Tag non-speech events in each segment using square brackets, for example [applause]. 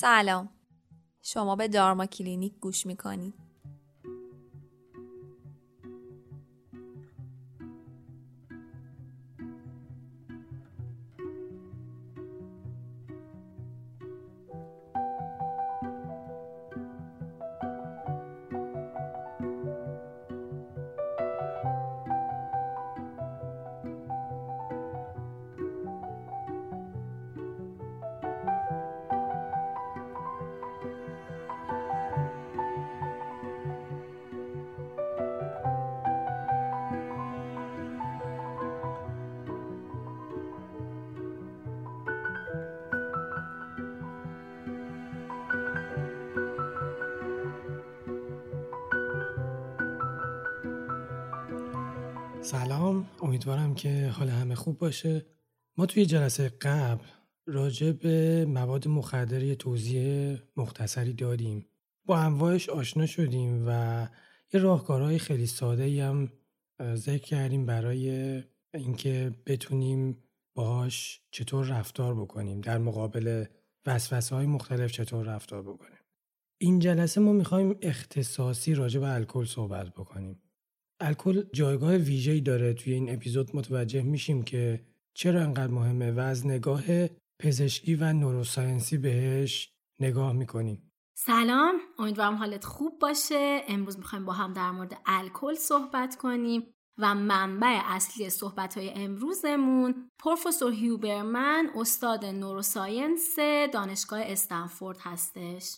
سلام. شما به دارما کلینیک گوش می‌کنید. امیدوارم که حال همه خوب باشه. ما توی جلسه قبل راجع به مواد مخدری توضیح مختصری دادیم با انواعش آشنا شدیم و یه راهکارهای خیلی ساده ای هم ذکر کردیم برای اینکه بتونیم باهاش چطور رفتار بکنیم. در مقابل وسوسه های مختلف چطور رفتار بکنیم. این جلسه ما می‌خوایم اختصاصی راجع به الکل صحبت بکنیم. الکل جایگاه ویژه‌ای داره توی این اپیزود متوجه میشیم که چرا انقدر مهمه و از نگاه پزشکی و نوروساینسی بهش نگاه می‌کنیم. سلام امیدوارم حالت خوب باشه. امروز می‌خوایم با هم در مورد الکل صحبت کنیم و منبع اصلی صحبت های امروزمون پروفسور هیوبرمن استاد نوروساینس دانشگاه استنفورد هستش.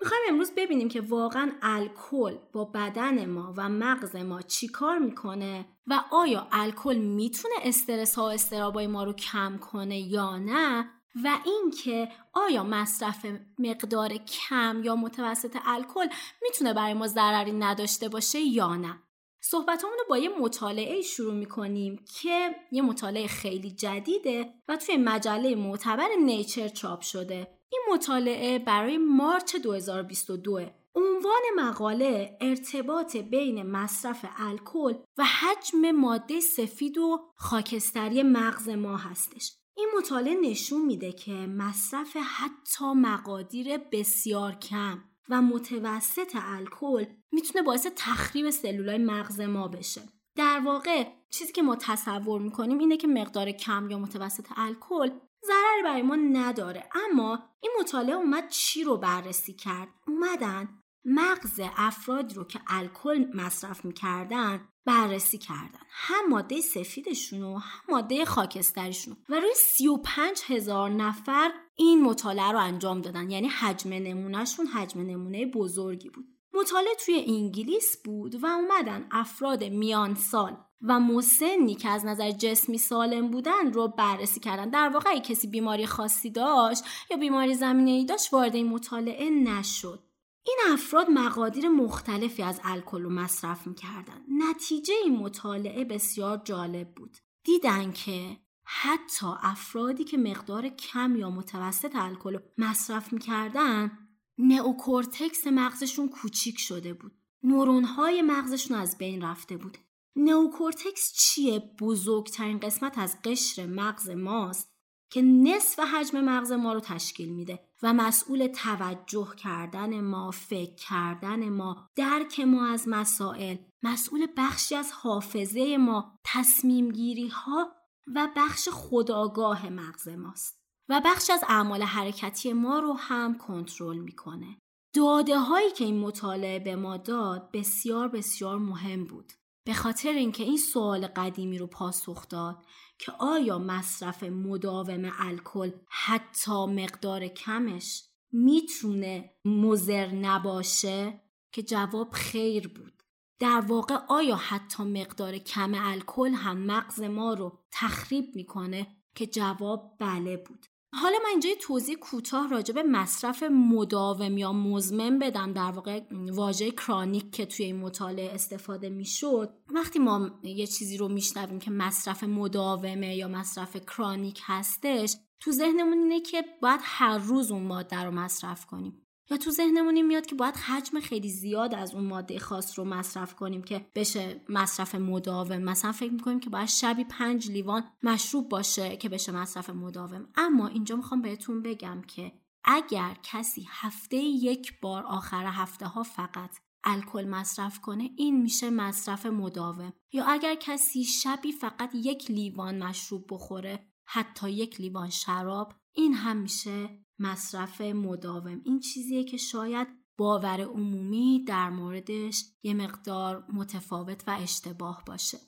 می‌خوایم امروز ببینیم که واقعا الکل با بدن ما و مغز ما چی کار می‌کنه و آیا الکل می‌تونه استرس ها و استرابای ما رو کم کنه یا نه و اینکه آیا مصرف مقدار کم یا متوسط الکل می‌تونه برای ما ضرری نداشته باشه یا نه. صحبتامون رو با یه مطالعه شروع می‌کنیم که یه مطالعه خیلی جدیده و توی مجله معتبر نیچر چاپ شده. این مطالعه برای مارچ 2022 عنوان مقاله ارتباط بین مصرف الکل و حجم ماده سفید و خاکستری مغز ما هستش. این مطالعه نشون میده که مصرف حتی مقادیر بسیار کم. و متوسط الکل می‌تونه باعث تخریب سلولای مغز ما بشه. در واقع چیزی که ما تصور می‌کنیم اینه که مقدار کم یا متوسط الکل ضرری برای ما نداره اما این مطالعه اومد چی رو بررسی کرد اومدن مغز افرادی رو که الکل مصرف می‌کردن بررسی کردن. هم ماده سفیدشون و هم ماده خاکستریشون. و روی 35 هزار نفر این مطالعه رو انجام دادن. یعنی حجم نمونهشون حجم نمونه بزرگی بود. مطالعه توی انگلیس بود و اومدن افراد میان سال و مسنی که از نظر جسمی سالم بودن رو بررسی کردن. در واقع کسی بیماری خاصی داشت یا بیماری زمینه ای داشت وارد این مطالعه نشد. این افراد مقادیر مختلفی از الکل رو مصرف می‌کردن. نتیجه این مطالعه بسیار جالب بود. دیدن که حتی افرادی که مقدار کم یا متوسط الکل مصرف می‌کردن نئوکورتکس مغزشون کوچیک شده بود. نورونهای مغزشون از بین رفته بود. نئوکورتکس چیه؟ بزرگترین قسمت از قشر مغز ماست. که نصف حجم مغز ما رو تشکیل میده و مسئول توجه کردن ما، فکر کردن ما، درک ما از مسائل، مسئول بخشی از حافظه ما، تصمیم گیری ها و بخش خداگاه مغز ماست و بخش از اعمال حرکتی ما رو هم کنترل می‌کنه. داده هایی که این مطالعه به ما داد بسیار بسیار مهم بود. به خاطر اینکه این سوال قدیمی رو پاسخ داد که آیا مصرف مداوم الکل حتی مقدار کمش می‌تونه مزر نباشه؟ که جواب خیر بود. در واقع آیا حتی مقدار کم الکل هم مغز ما رو تخریب می‌کنه؟ که جواب بله بود. حالا من اینجا توضیح کوتاه راجع به مصرف مداوم یا مزمن بدم در واقع واژه کرانیک که توی این مطالعه استفاده می‌شد. وقتی ما یه چیزی رو میشنویم که مصرف مداومه یا مصرف کرانیک هستش تو ذهنمون اینه که باید هر روز اون ماده رو مصرف کنیم. یا تو ذهنمون میاد که باید حجم خیلی زیاد از اون ماده خاص رو مصرف کنیم که بشه مصرف مداوم. مثلا فکر می‌کنیم که باید شبی پنج لیوان مشروب باشه که بشه مصرف مداوم. اما اینجا می‌خوام بهتون بگم که اگر کسی هفته یک بار آخر هفته ها فقط الکل مصرف کنه این میشه مصرف مداوم. یا اگر کسی شبی فقط یک لیوان مشروب بخوره حتی یک لیوان شراب این هم میشه مصرف مداوم. این چیزیه که شاید باور عمومی در موردش یه مقدار متفاوت و اشتباه باشه.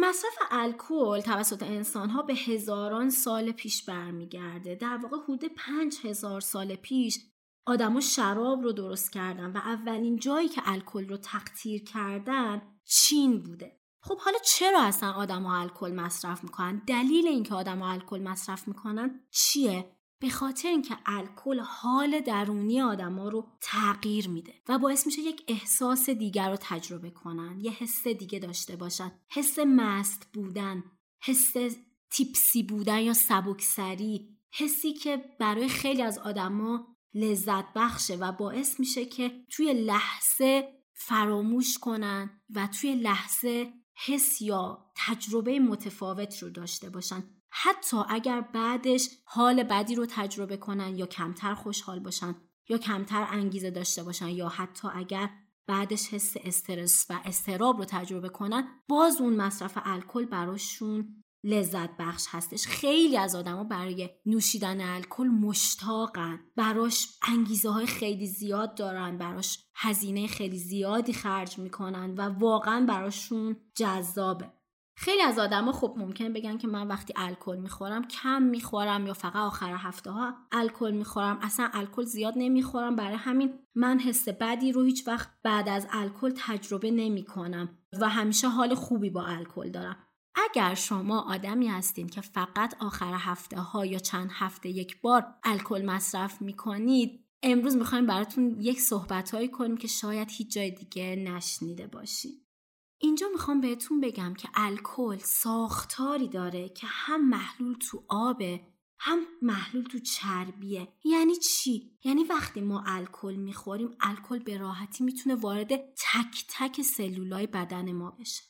مصرف الکل توسط انسان ها به هزاران سال پیش برمیگرده. در واقع حدود پنج هزار سال پیش آدما شراب رو درست کردن و اولین جایی که الکل رو تقطیر کردن چین بوده. خب حالا چرا اصلا آدما الکل مصرف می‌کنن؟ دلیل اینکه آدما الکل مصرف می‌کنن چیه؟ به خاطر اینکه الکل حال درونی آدما رو تغییر میده و باعث میشه یک احساس دیگر رو تجربه کنن یه حس دیگه داشته باشن. حس مست بودن حس تیپسی بودن یا سبکسری حسی که برای خیلی از آدما لذت بخشه و باعث میشه که توی لحظه فراموش کنن و توی لحظه حس یا تجربه متفاوت رو داشته باشن. حتی اگر بعدش حال بدی رو تجربه کنن یا کمتر خوشحال باشن یا کمتر انگیزه داشته باشن یا حتی اگر بعدش حس استرس و استراب رو تجربه کنن باز اون مصرف الکل براشون لذت بخش هستش. خیلی از آدما برای نوشیدن الکل مشتاقن. براش انگیزه های خیلی زیاد دارن براش هزینه خیلی زیادی خرج می‌کنن و واقعا براشون جذابه. خیلی از آدما خب ممکن بگن که من وقتی الکل می‌خورم کم می‌خورم یا فقط آخر هفته ها الکل می‌خورم. اصلا الکل زیاد نمی‌خورم. برای همین من حس بدی رو هیچ وقت بعد از الکل تجربه نمی‌کنم و همیشه حال خوبی با الکل دارم. اگر شما آدمی هستین که فقط آخر هفته ها یا چند هفته یک بار الکل مصرف می‌کنید امروز می‌خوایم براتون یک صحبت هایی کنیم که شاید هیچ جای دیگه نشنیده باشید اینجا می‌خوام بهتون بگم که الکل ساختاری داره که هم محلول تو آبه هم محلول تو چربیه. یعنی چی؟ یعنی وقتی ما الکل می‌خوریم الکل به راحتی می‌تونه وارد تک تک سلولای بدن ما بشه.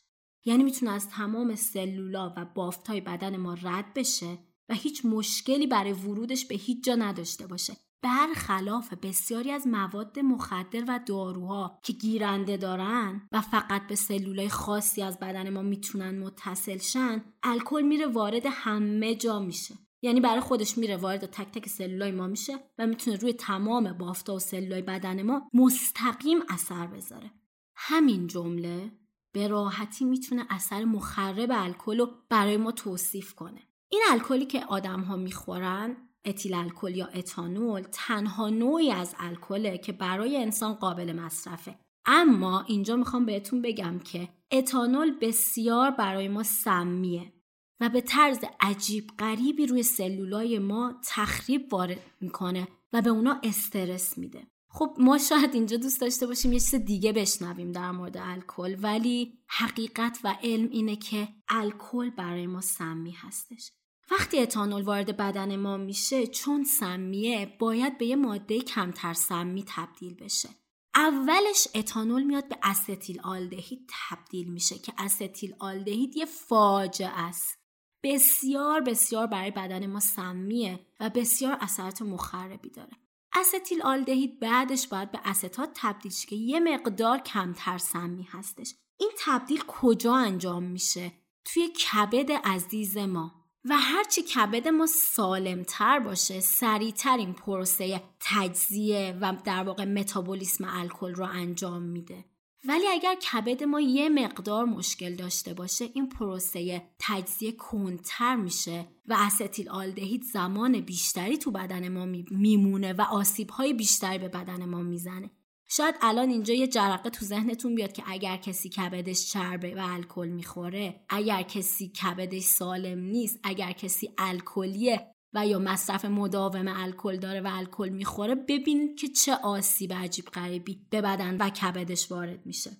یعنی می‌تونه از تمام سلولا و بافتای بدن ما رد بشه و هیچ مشکلی برای ورودش به هیچ جا نداشته باشه. برخلاف بسیاری از مواد مخدر و داروها که گیرنده دارن و فقط به سلولای خاصی از بدن ما می‌تونن متصل شن الکل میره وارد همه جا میشه. یعنی برای خودش میره وارد تک تک سلولای ما میشه و می‌تونه روی تمام بافتا و سلولای بدن ما مستقیم اثر بذاره. همین جمله به راحتی می‌تونه اثر مخرب الکل رو برای ما توصیف کنه. این الکلی که آدم ها می‌خورن اتیل الکل یا اتانول تنها نوعی از الکله که برای انسان قابل مصرفه. اما اینجا می‌خوام بهتون بگم که اتانول بسیار برای ما سمیه و به طرز عجیب غریبی روی سلولای ما تخریب وارد می‌کنه و به اونا استرس میده. خب ما شاید اینجا دوست داشته باشیم یه چیز دیگه بشنویم در مورد الکل ولی حقیقت و علم اینه که الکل برای ما سمی هستش. وقتی اتانول وارد بدن ما میشه چون سمیه باید به یه ماده کمتر سمی تبدیل بشه. اولش اتانول میاد به استیل آلدهید تبدیل میشه که استیل آلدهید یه فاجعه است. بسیار بسیار برای بدن ما سمیه و بسیار اثرات مخربی داره. استیل آلدهید بعدش باید به استات تبدیل شه که یه مقدار کمتر سمی هستش. این تبدیل کجا انجام میشه؟ توی کبد عزیز ما. و هرچی کبد ما سالمتر باشه سریعتر این پروسه تجزیه و در واقع متابولیسم الکل رو انجام میده. ولی اگر کبد ما یه مقدار مشکل داشته باشه این پروسه تجزیه کنتر میشه و استیل آلدهید زمان بیشتری تو بدن ما میمونه و آسیب های بیشتری به بدن ما می‌زنه. شاید الان اینجا یه جرقه تو ذهنتون بیاد که اگر کسی کبدش چربه و الکل می‌خوره اگر کسی کبدش سالم نیست اگر کسی الکلیه و یا مصرف مداوم الکل داره و الکل می‌خوره ببینید که چه آسیب عجیب غریبی به بدن و کبدش وارد میشه.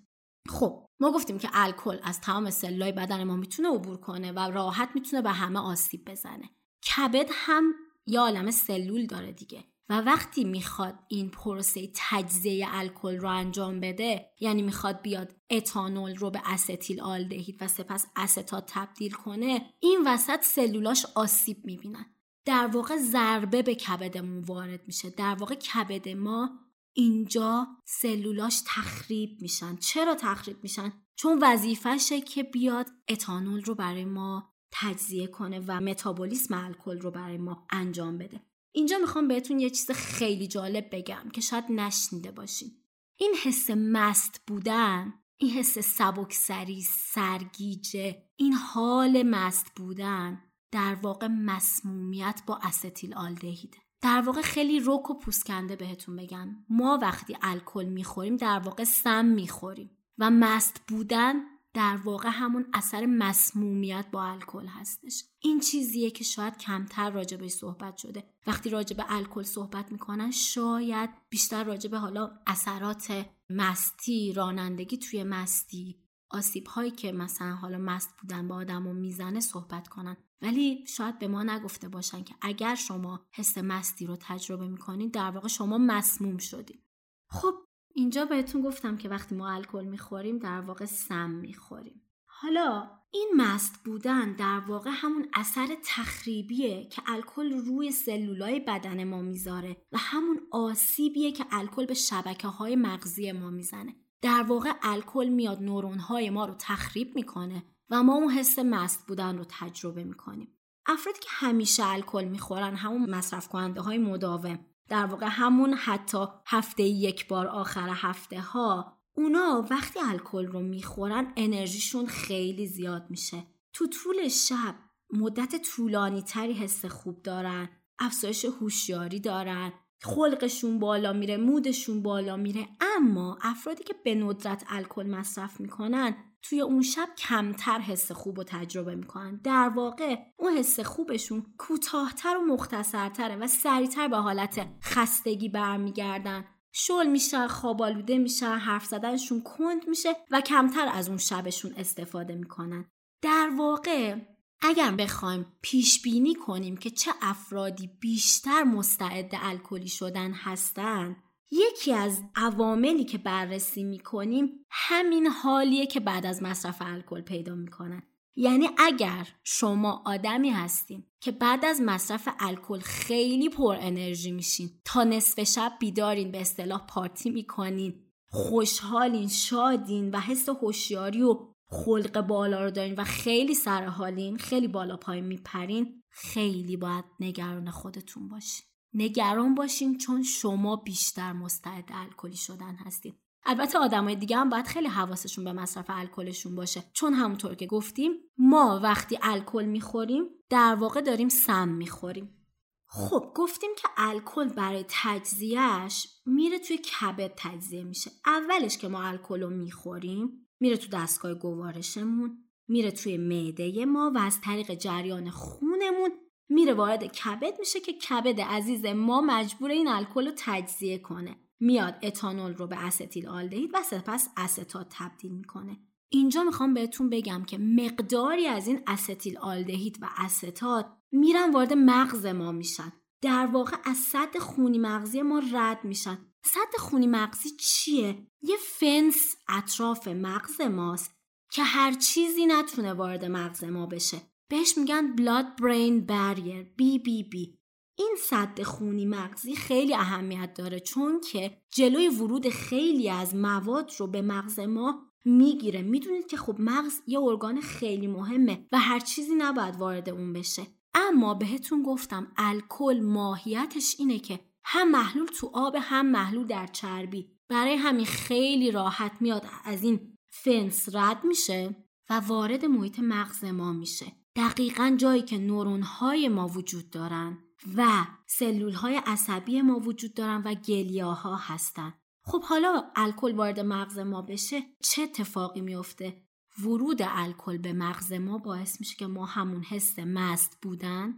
خب ما گفتیم که الکل از تمام سلولای بدن ما می‌تونه عبور کنه و راحت می‌تونه به همه آسیب بزنه. کبد هم یه عالم سلول داره دیگه. و وقتی می‌خواد این پروسه تجزیه الکل رو انجام بده یعنی می‌خواد بیاد اتانول رو به استیل آلدهید و سپس استات تبدیل کنه این وسط سلولاش آسیب می‌بینن. در واقع ضربه به کبدمون وارد میشه. در واقع کبد ما اینجا سلولاش تخریب میشن. چرا تخریب میشن؟ چون وظیفشه که بیاد اتانول رو برای ما تجزیه کنه و متابولیسم الکل رو برای ما انجام بده. اینجا می‌خوام بهتون یه چیز خیلی جالب بگم که شاید نشنیده باشین. این حس مست بودن این حس سبکسری سرگیجه این حال مست بودن در واقع مسمومیت با استیل آلدهیده در واقع خیلی روک و پوسکنده بهتون بگم. ما وقتی الکل می‌خوریم در واقع سم می‌خوریم و مست بودن در واقع همون اثر مسمومیت با الکل هستش. این چیزیه که شاید کمتر راجبش صحبت شده. وقتی راجب الکل صحبت می‌کنن شاید بیشتر راجب حالا اثرات مستی رانندگی توی مستی آسیب هایی که مثلا حالا مست بودن با آدم و می‌زنه صحبت کنن. ولی شاید به ما نگفته باشن که اگر شما حس مستی رو تجربه می‌کنید در واقع شما مسموم شدید. خب اینجا بهتون گفتم که وقتی ما الکل می‌خوریم در واقع سم می‌خوریم. حالا این مست بودن در واقع همون اثر تخریبیه که الکل روی سلولای بدن ما می‌ذاره و همون آسیبیه که الکل به شبکه های مغزی ما می‌زنه. در واقع الکل میاد نورون های ما رو تخریب می‌کنه و ما اون حس مست بودن رو تجربه می‌کنیم. افرادی که همیشه الکل می‌خورن همون مصرف کننده های مداوم. در واقع همون حتی هفته یک بار آخر هفته ها اونا وقتی الکل رو می‌خورن انرژیشون خیلی زیاد میشه. تو طول شب مدت طولانی تری حس خوب دارن افزایش هوشیاری دارن خلقشون بالا میره مودشون بالا میره. اما افرادی که به ندرت الکل مصرف می‌کنن توی اون شب کمتر حس خوب رو تجربه می‌کنن. در واقع اون حس خوبشون کوتاهتر و مختصرتره و سریعتر به حالت خستگی برمیگردن. شل میشه خوابالوده میشه حرف زدنشون کند میشه و کمتر از اون شبشون استفاده می‌کنن. در واقع اگر بخوایم پیش بینی کنیم که چه افرادی بیشتر مستعد الکلی شدن هستند یکی از عواملی که بررسی می‌کنیم همین حالیه که بعد از مصرف الکل پیدا می‌کنن. یعنی اگر شما آدمی هستین که بعد از مصرف الکل خیلی پر انرژی میشین تا نصف شب بیدارین به اصطلاح پارتی می‌کنین خوشحالین شادین و حس هوشیاری و خلق بالا رو دارین و خیلی سرحالین خیلی بالا پایین میپرین خیلی باید نگران خودتون باشین. نگران باشین چون شما بیشتر مستعد الکلی شدن هستید. البته آدمای دیگه هم باید خیلی حواسشون به مصرف الکلشون باشه. چون همونطور که گفتیم ما وقتی الکل می‌خوریم در واقع داریم سم می‌خوریم. خب گفتیم که الکل برای تجزیهش میره توی کبد تجزیه میشه. اولش که ما الکل رو می‌خوریم میره تو دستگاه گوارشمون میره توی معده ما و از طریق جریان خونمون میره وارد کبد میشه که کبد عزیز ما مجبور این الکل رو تجزیه کنه. میاد اتانول رو به استیل آلدهید و سپس استات تبدیل می‌کنه. اینجا می‌خوام بهتون بگم که مقداری از این استیل آلدهید و استات میرن وارد مغز ما میشن. در واقع از سطح خونی مغزی ما رد میشن. سطح خونی مغزی چیه؟ یه فنس اطراف مغز ماست که هر چیزی نتونه وارد مغز ما بشه. بهش میگن بلاد برین بریر بی بی بی این صد خونی مغزی خیلی اهمیت داره چون که جلوی ورود خیلی از مواد رو به مغز ما می‌گیره. می‌دونید که خب مغز یه ارگان خیلی مهمه و هر چیزی نباید وارد اون بشه. اما بهتون گفتم الکل ماهیتش اینه که هم محلول تو آب هم محلول در چربی. برای همین خیلی راحت میاد از این فنس رد میشه و وارد محیط مغز ما میشه. دقیقا جایی که نورون های ما وجود دارن و سلول های عصبی ما وجود دارن و گلیاها هستن. خب حالا الکل وارد مغز ما بشه چه اتفاقی میفته ورود الکل به مغز ما باعث میشه که ما همون حس مست بودن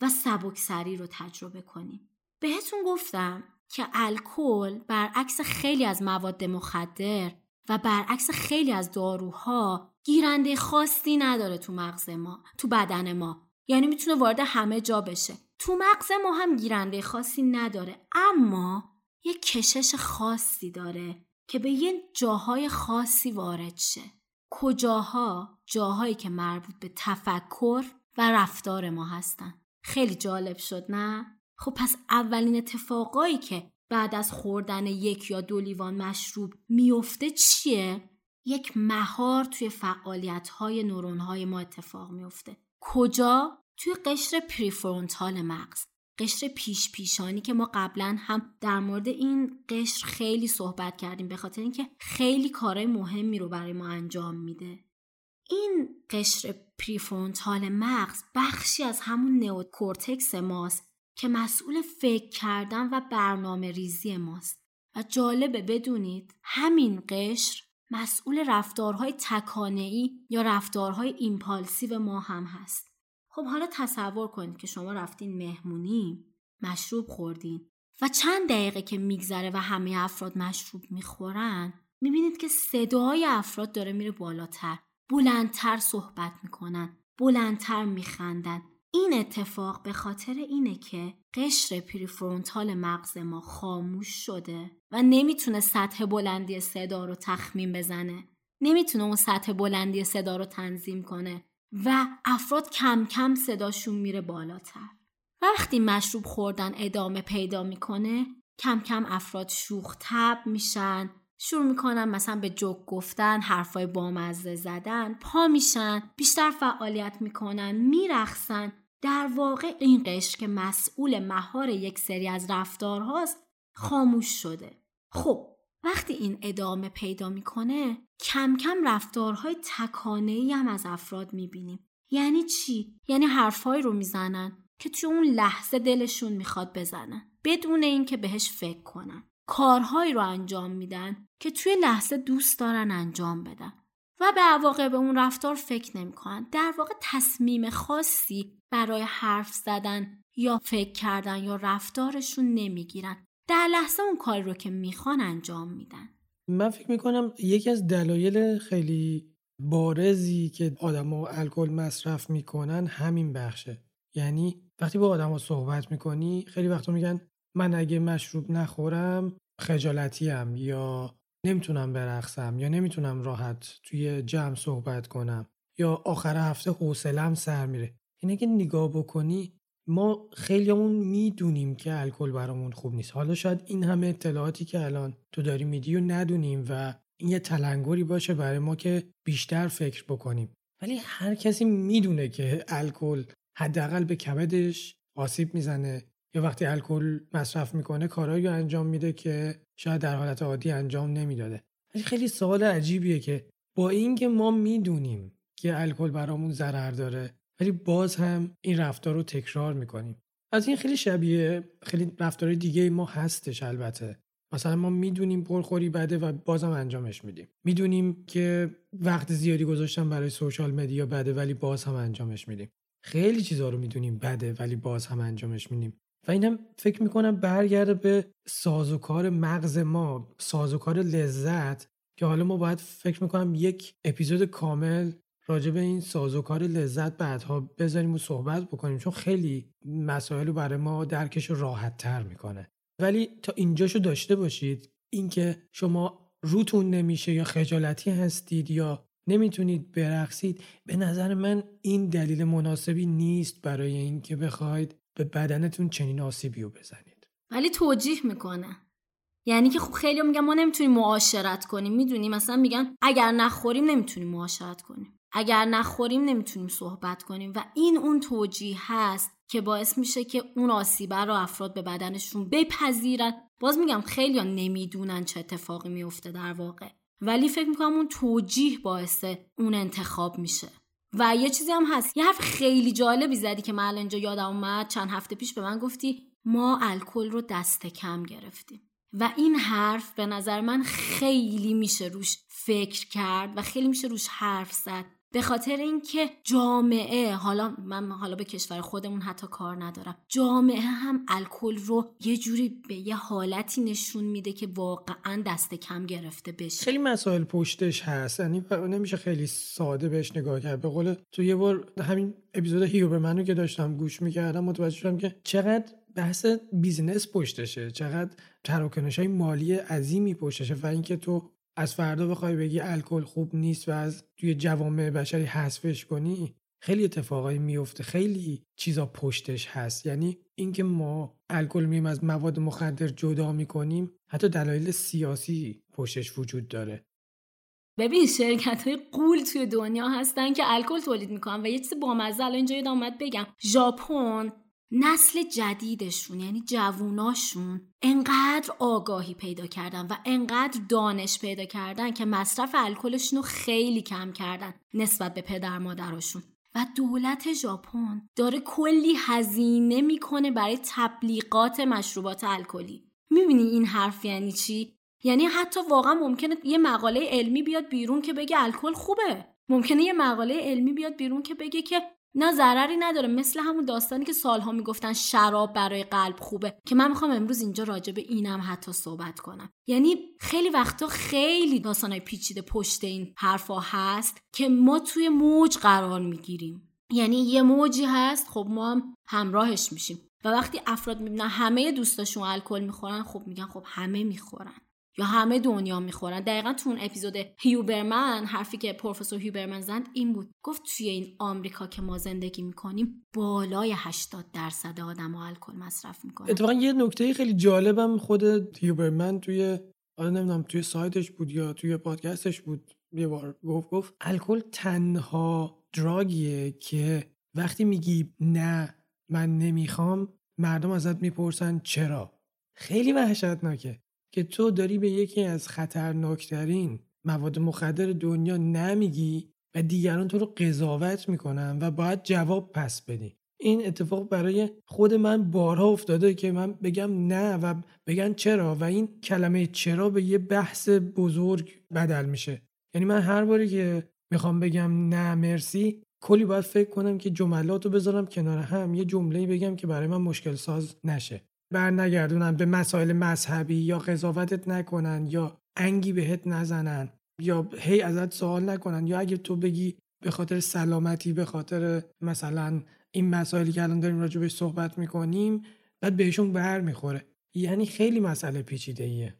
و سبکسری رو تجربه کنیم. بهتون گفتم که الکل برعکس خیلی از مواد مخدر و برعکس خیلی از داروها گیرنده خاصی نداره تو مغز ما تو بدن ما. یعنی می‌تونه وارد همه جا بشه. تو مغز ما هم گیرنده خاصی نداره اما یه کشش خاصی داره که به یه جاهای خاصی وارد شه. کجاها؟ جاهایی که مربوط به تفکر و رفتار ما هستن. خیلی جالب شد نه؟ خب پس اولین اتفاقایی که بعد از خوردن یک یا دو لیوان مشروب میفته چیه؟ یک مهار توی فعالیت های نورون های ما اتفاق میفته کجا؟ توی قشر prefrontal مغز. قشر پیش پیشانی که ما قبلا هم در مورد این قشر خیلی صحبت کردیم به خاطر اینکه خیلی کارهای مهمی رو برای ما انجام میده. این قشر prefrontal مغز بخشی از همون نئوکورتکس ماست که مسئول فکر کردن و برنامه ریزی ماست. و جالبه بدونید همین قشر مسئول رفتارهای تکانه‌ای یا رفتارهای impulsive ما هم هست. خب حالا تصور کنید که شما رفتین مهمونی مشروب خوردین و چند دقیقه که میگذره و همه افراد مشروب می‌خورن می‌بینید که صدای افراد داره میره بالاتر. بلندتر صحبت می‌کنن بلندتر میخندن. این اتفاق به خاطر اینه که قشر prefrontal مغز ما خاموش شده و نمی‌تونه سطح بلندی صدا رو تخمین بزنه. نمی‌تونه اون سطح بلندی صدا رو تنظیم کنه و افراد کم کم صداشون میره بالاتر. وقتی مشروب خوردن ادامه پیدا می‌کنه کم کم افراد شوخ تب میشن شروع می‌کنن مثلا به جوک گفتن حرفای بامزه زدن پا میشن بیشتر فعالیت می‌کنن میرخصن در واقع این قشر که مسئول مهار یک سری از رفتارهاست خاموش شده. خب وقتی این ادامه پیدا می‌کنه کم کم رفتارهای تکانه هم از افراد می‌بینیم. یعنی چی؟ یعنی حرفهایی رو می‌زنن که توی اون لحظه دلشون می‌خواد بزنن بدون اینکه بهش فکر کنن. کارهایی رو انجام میدن که توی لحظه دوست دارن انجام بدن. و به عواقب اون رفتار فکر نمی‌کنن. در واقع تصمیم خاصی برای حرف زدن یا فکر کردن یا رفتارشون نمی‌گیرن. در لحظه اون کاری رو که می‌خوان انجام میدن. من فکر می‌کنم یکی از دلایل خیلی بارزی که آدما الکل مصرف می‌کنن همین بخشه. یعنی وقتی با آدما صحبت می‌کنی خیلی وقتا میگن من اگه مشروب نخورم خجالتیم یا نمی‌تونم برقصم یا نمی‌تونم راحت توی جمع صحبت کنم یا آخر هفته حوصلم سر میره. اینه که نگاه بکنی ما خیلیمون می‌دونیم که الکل برامون خوب نیست. حالا شاید این همه اطلاعاتی که الان تو داری میدی و ندونیم و این یه تلنگری باشه برای ما که بیشتر فکر بکنیم. ولی هر کسی می‌دونه که الکل حداقل به کبدش آسیب می‌زنه. یا وقتی الکل مصرف می‌کنه کارهایی انجام میده که شاید در حالت عادی انجام نمی‌داده. خیلی سوال عجیبیه که با اینکه ما می‌دونیم که الکل برامون ضرر داره ولی باز هم این رفتار رو تکرار می‌کنیم. از این خیلی شبیه خیلی رفتار دیگه ما هستش البته. مثلا ما می‌دونیم پرخوری بده و بازم انجامش میدیم. می‌دونیم که وقت زیادی گذاشتن برای سوشال مدیا بده ولی باز هم انجامش میدیم. خیلی چیزها رو می‌دونیم بده ولی باز هم انجامش میدیم. و اینم فکر می‌کنم برگرده به سازوکار مغز ما سازوکار لذت که حالا ما باید فکر می‌کنم یک اپیزود کامل راجع به این سازوکار لذت بعدها بذاریم و صحبت بکنیم چون خیلی مسائل رو برای ما درکش راحت تر می‌کنه. ولی تا اینجاشو داشته باشید اینکه شما روتون نمیشه یا خجالتی هستید یا نمی‌تونید برقصید به نظر من این دلیل مناسبی نیست برای اینکه بخواید به بدنتون چنین آسیبی رو بزنید. ولی توجیه می‌کنه. یعنی که خب خیلی میگن ما نمی‌تونیم معاشرت کنیم. می‌دونی؟ مثلا میگن اگر نخوریم نمی‌تونیم معاشرت کنیم. اگر نخوریم نمی‌تونیم صحبت کنیم. و این اون توجیه هست که باعث میشه که اون آسیبه رو افراد به بدنشون بپذیرن. باز میگم خیلی نمی‌دونن چه اتفاقی میفته در واقع. ولی فکر می‌کنم اون توجیه باعث اون انتخاب میشه. و یه چیزی هم هست. یه حرف خیلی جالبی زدی که من اینجا یادم اومد. چند هفته پیش به من گفتی ما الکل رو دست کم گرفتیم. و این حرف به نظر من خیلی میشه روش فکر کرد و خیلی میشه روش حرف زد. به خاطر اینکه جامعه حالا من حالا به کشور خودمون حتی کار ندارم. جامعه هم الکل رو یه جوری به یه حالتی نشون میده که واقعا دست کم گرفته بشه. خیلی مسائل پشتش هست. یعنی نمیشه خیلی ساده بهش نگاه کرد. به قول تو یه بار همین اپیزود هیوبرمنو که داشتم گوش می‌کردم متوجه شدم که چقدر بحث business پشتشه. چقدر تراکنش های مالی عظیمی پشتشه. و اینکه تو از فردا بخوای بگی الکل خوب نیست و از توی جوامع بشری حذفش کنی خیلی اتفاقایی میفته. خیلی چیزا پشتش هست. یعنی اینکه ما الکل میایم از مواد مخدر جدا می‌کنیم حتی دلایل سیاسی پشتش وجود داره. ببین شرکت های قول توی دنیا هستن که الکل تولید می‌کنن و یه چیز بامزه الان اینجا یادم اومد بگم. ژاپن نسل جدیدشون یعنی جووناشون انقدر آگاهی پیدا کردن و انقدر دانش پیدا کردن که مصرف الکلشون رو خیلی کم کردن نسبت به پدر مادرشون. و دولت ژاپن داره کلی هزینه می‌کنه برای تبلیغات مشروبات الکلی. می‌بینی این حرف یعنی چی؟ یعنی حتی واقعا ممکنه یه مقاله علمی بیاد بیرون که بگه الکل خوبه. ممکنه یه مقاله علمی بیاد بیرون که بگه که نه ضرری نداره مثل همون داستانی که سالها می‌گفتن شراب برای قلب خوبه. که من می‌خوام امروز اینجا راجع به اینم حتی صحبت کنم. یعنی خیلی وقتا خیلی داستانهای پیچیده پشت این حرفا هست که ما توی موج قرار می‌گیریم. یعنی یه موجی هست خب ما هم همراهش میشیم. و وقتی افراد می‌بینن همه دوستاشون الکل می‌خورن خب میگن خب همه می‌خورن. یا همه دنیا می‌خورن. دقیقا تو اون اپیزود هیوبرمن حرفی که پروفسور هیوبرمن زند این بود. گفت توی این آمریکا که ما زندگی می‌کنیم بالای 80 درصد آدم الکل مصرف می‌کنن. اتفاقا یه نکته خیلی جالبم خود هیوبرمن توی آره نمی‌دونم توی سایتش بود یا توی پادکستش بود. یه بار گفت گفت الکل تنها دراگیه که وقتی میگی نه من نمی‌خوام مردم ازت می‌پرسن چرا. خیلی وحشتناکه. که تو داری به یکی از خطرناکترین مواد مخدر دنیا نمیگی و دیگران تو رو قضاوت می‌کنن و باید جواب پس بدی. این اتفاق برای خود من بارها افتاده که من بگم نه و بگن چرا و این کلمه چرا به یه بحث بزرگ بدل میشه. یعنی من هر باری که می‌خوام بگم نه مرسی کلی باید فکر کنم که جملات رو بذارم کنار هم یه جمله بگم که برای من مشکل ساز نشه. بر نگردونن به مسائل مذهبی یا قضاوتت نکنن یا انگی بهت نزنن یا هی ازت سوال نکنن یا اگه تو بگی به خاطر سلامتی به خاطر مثلا این مسائلی که الان داریم راجع بهش صحبت می‌کنیم بعد بهشون بر می‌خوره یعنی خیلی مسئله پیچیده ایه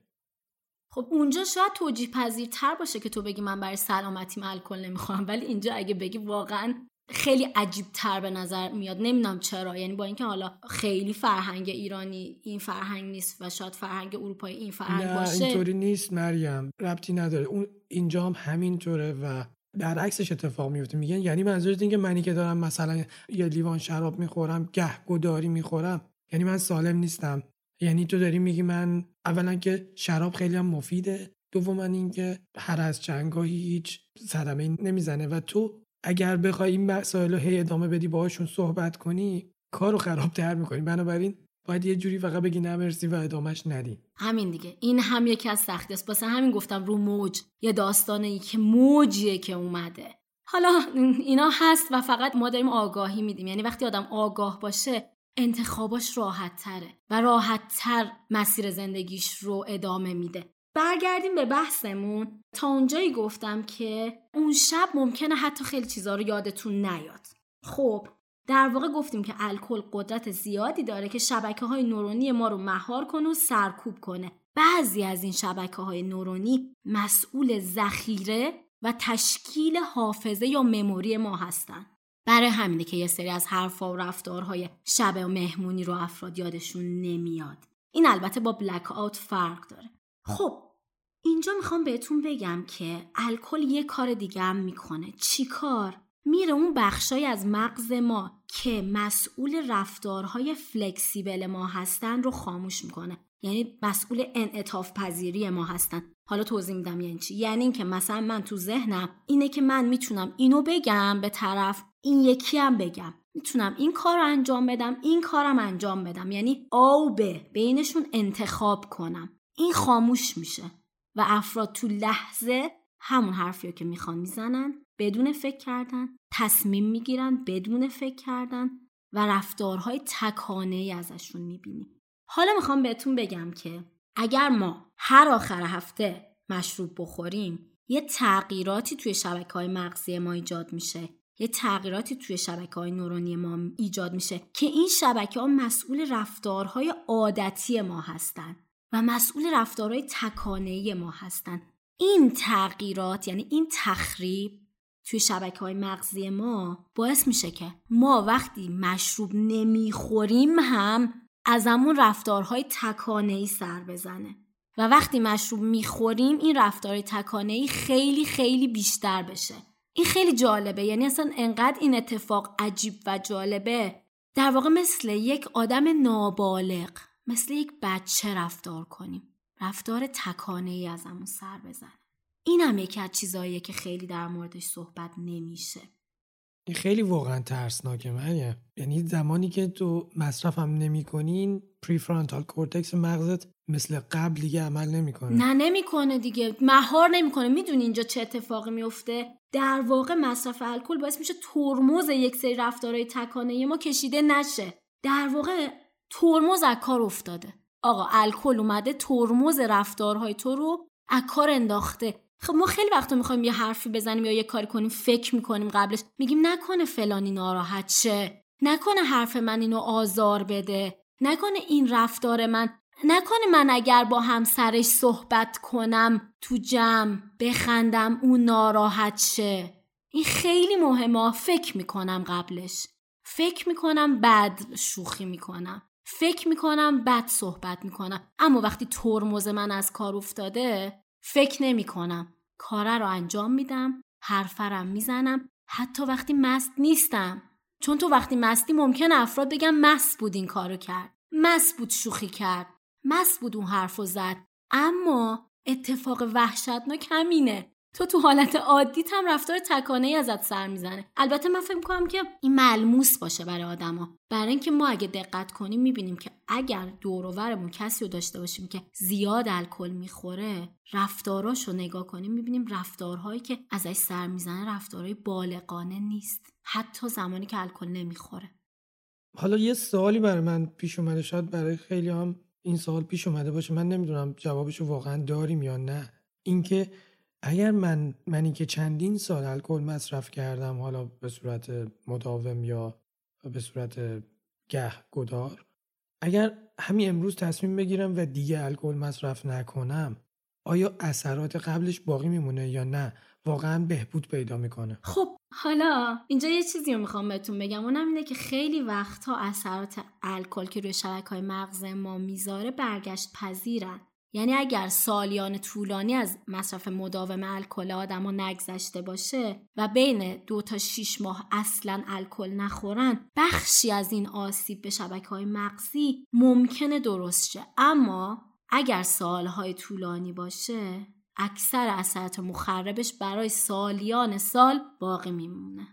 خب اونجا شاید توجیه پذیرتر باشه که تو بگی من برای سلامتیم الکل نمی‌خورم ولی اینجا اگه بگی واقعا خیلی عجیب تر به نظر میاد. نمی‌دونم چرا. یعنی با اینکه حالا خیلی فرهنگ ایرانی این فرهنگ نیست و شاید فرهنگ اروپایی این فرهنگ نه باشه. اینطوری نیست مریم. ربطی نداره. اون اینجا هم همینطوره و برعکسش اتفاق میفته. میگن یعنی منظورت این که منی که دارم مثلا یه لیوان شراب می‌خورم گهگداری می‌خورم. یعنی من سالم نیستم. یعنی تو داری میگی من اولا که شراب خیلی هم مفیده. دوما اینکه هر از چنگاهی هیچ صدمه نمی‌زنه. و تو اگر بخوای این مسائل رو هی ادامه بدی باهاشون صحبت کنی کارو خرابتر می‌کنی. بنابراین باید یه جوری فقط بگی نمرسی و ادامهش ندی. همین دیگه. این هم یکی از سختی است. واسه همین گفتم رو موج. یه داستانه که موجیه که اومده. حالا اینا هست و فقط ما داریم آگاهی میدیم. یعنی وقتی آدم آگاه باشه انتخاباش راحت تره و راحت تر مسیر زندگیش رو ادامه میده. برگردیم به بحثمون. تا اونجایی گفتم که اون شب ممکنه حتی خیلی چیزا رو یادتون نیاد. خب در واقع گفتیم که الکل قدرت زیادی داره که شبکه های نورونی ما رو مهار کنه و سرکوب کنه. بعضی از این شبکه های نورونی مسئول ذخیره و تشکیل حافظه یا مموری ما هستن. برای همینه که یه سری از حرفا و رفتارهای شب و مهمونی رو افراد یادشون نمیاد. این البته با بلک آوت فرق داره. خب اینجا می‌خوام بهتون بگم که الکل یه کار دیگه هم می‌کنه. چی کار؟ میره اون بخشای از مغز ما که مسئول رفتارهای فلکسیبل ما هستن رو خاموش می‌کنه. یعنی مسئول انعطاف پذیری ما هستن. حالا توضیح میدم یعنی چی. یعنی اینکه مثلا من تو ذهنم اینه که من می‌تونم اینو بگم به طرف این یکی هم بگم. می‌تونم این کار رو انجام بدم این کارم انجام بدم. یعنی آو به بینشون انتخاب کنم. این خاموش میشه. و افراد تو لحظه همون حرفی که می‌خوان می‌زنن بدون فکر کردن تصمیم می‌گیرن بدون فکر کردن و رفتارهای تکانه ای ازشون می‌بینیم. حالا می‌خوام بهتون بگم که اگر ما هر آخر هفته مشروب بخوریم یه تغییراتی توی شبکه های مغزی ما ایجاد میشه. یه تغییراتی توی شبکه های نورونی ما ایجاد میشه که این شبکه ها مسئول رفتارهای عادتی ما هستن. و مسئول رفتارهای تکانه ما هستن. این تغییرات یعنی این تخریب توی شبکه های مغزی ما باعث میشه که ما وقتی مشروب نمی‌خوریم هم از همون رفتارهای تکانه ای سر بزنه. و وقتی مشروب می‌خوریم این رفتار تکانه ای خیلی خیلی بیشتر بشه. این خیلی جالبه. یعنی اصلا انقدر این اتفاق عجیب و جالبه. در واقع مثل یک آدم نابالغ. مثل یک بچه رفتار کنیم. رفتار تکانه ای از همون سر بزنه. این هم یکی از چیزاییه که خیلی در موردش صحبت نمیشه. این خیلی واقعا ترسناکه مریم. یعنی زمانی که تو مصرف هم نمی کنین prefrontal cortex مغزت مثل قبل دیگه عمل نمی‌کنه. نه نمی‌کنه دیگه. مهار نمی‌کنه. می‌دونی اینجا چه اتفاقی میفته در واقع مصرف الکل باعث میشه ترمز یک سری رفتارهای تکانه ما کشیده نشه. در واقع ترمز از کار افتاده. آقا الکل اومده ترمز رفتارهای تو رو از کار انداخته. خب ما خیلی وقتا می‌خوایم یه حرفی بزنیم یا یه کاری کنیم فکر می‌کنیم قبلش. میگیم نکنه فلانی ناراحت شه. نکنه حرف من اینو آزار بده. نکنه این رفتار من. نکنه من اگر با همسرش صحبت کنم تو جمع بخندم اون ناراحت شه. این خیلی مهمه. فکر می‌کنم قبلش. فکر می‌کنم بد شوخی می‌کنم. فکر می‌کنم بد صحبت می‌کنم. اما وقتی ترمز من از کار افتاده فکر نمی‌کنم. کاره رو انجام میدم حرفرم می‌زنم. حتی وقتی مست نیستم. چون تو وقتی مستی ممکن افراد بگن مست بود این کارو کرد. مست بود شوخی کرد. مست بود اون حرف زد. اما اتفاق وحشتناک همینه. تو تو حالت عادیت هم رفتار تکانه ازت سر می‌زنه. البته من فکر می‌کنم که این ملموس باشه برای آدما. برای اینکه ما اگه دقت کنیم می‌بینیم که اگر دور کسی رو داشته باشیم که زیاد الکل می‌خوره رفتاراش رو نگاه کنیم می‌بینیم رفتارهایی که ازش سر می‌زنه رفتارهای بالغانه نیست. حتی زمانی که الکل نمی‌خوره. حالا یه سوالی برای من پیش اومده. شاید برای خیلی هم این سوال پیش اومده باشه. من نمی‌دونم جوابشو واقعا داریم یا نه. اینکه اگر من منی که چندین سال الکل مصرف کردم حالا به صورت مداوم یا به صورت گه گدار اگر همین امروز تصمیم بگیرم و دیگه الکل مصرف نکنم آیا اثرات قبلش باقی میمونه یا نه؟ واقعا بهبود پیدا می‌کنه. خب حالا اینجا یه چیزی رو می‌خوام بهتون بگم. اونم اینه که خیلی وقتها اثرات الکل که روی شبکه های مغز ما می‌ذاره برگشت پذیرن یعنی اگر سالیان طولانی از مصرف مداوم الکل آدما نگذشته باشه و بین دو تا شیش ماه اصلا الکل نخورن بخشی از این آسیب به شبکه های مغزی ممکنه درست شه. اما اگر سالهای طولانی باشه اکثر اثرات مخربش برای سالیان سال باقی میمونه.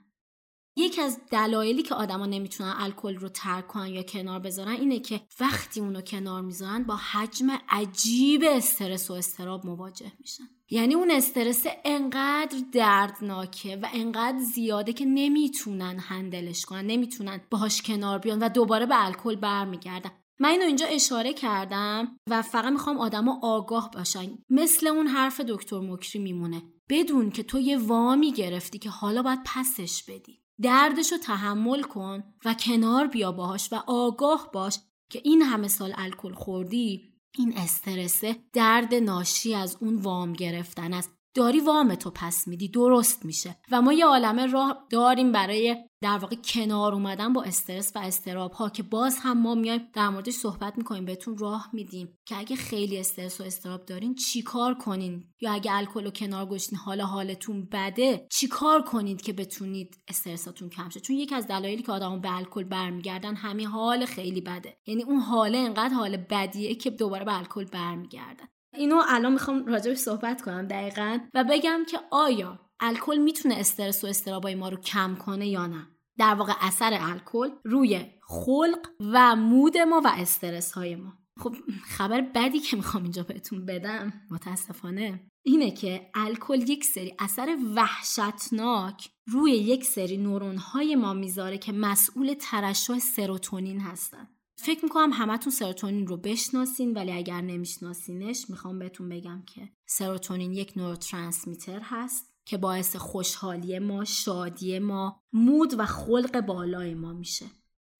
یکی از دلایلی که آدما نمی‌تونن الکل رو ترک کنن یا کنار بذارن اینه که وقتی اونو کنار می‌ذارن با حجم عجیب استرس و استراب مواجه میشن. یعنی اون استرس انقدر دردناکه و انقدر زیاده که نمی‌تونن هندلش کنن نمی‌تونن باهاش کنار بیان و دوباره به الکل برمیگردن. من اینو اینجا اشاره کردم و فقط می‌خوام آدما آگاه باشن. مثل اون حرف دکتر مکری میمونه. بدون که تو یه وامی گرفتی که حالا باید پسش بدی. دردش رو تحمل کن و کنار بیا باهاش و آگاه باش که این همه سال الکل خوردی این استرسه درد ناشی از اون وام گرفتن است. داری وام تو پس میدی درست میشه. و ما یه عالمه راه داریم برای در واقع کنار اومدن با استرس و استراب ها که باز هم ما میایم در موردش صحبت می‌کنیم بهتون راه میدیم که اگه خیلی استرس و استراب دارین چیکار کنین؟ یا اگه الکل و کنار گذاشتین حالا حالتون بده چیکار کنید که بتونید استرساتون کم شه؟ چون یکی از دلایلی که آدمو به الکل برمیگردن همین حال خیلی بده. یعنی اون حاله انقدر حال بدیه که دوباره به الکل برمیگردن. اینو الان می‌خوام راجبش صحبت کنم دقیقا و بگم که آیا الکل می‌تونه استرس و استرابای ما رو کم کنه یا نه؟ در واقع اثر الکل روی خلق و مود ما و استرس های ما. خب خبر بدی که می‌خوام اینجا بهتون بدم. متاسفانه اینه که الکل یک سری اثر وحشتناک روی یک سری نورون های ما می‌ذاره که مسئول ترشح سروتونین هستن. فکر می‌کنم همتون سروتونین رو بشناسین ولی اگر نمیشناسینش می‌خوام بهتون بگم که سروتونین یک نوروترانسمیتر هست که باعث خوشحالی ما، شادی ما، مود و خلق بالای ما میشه.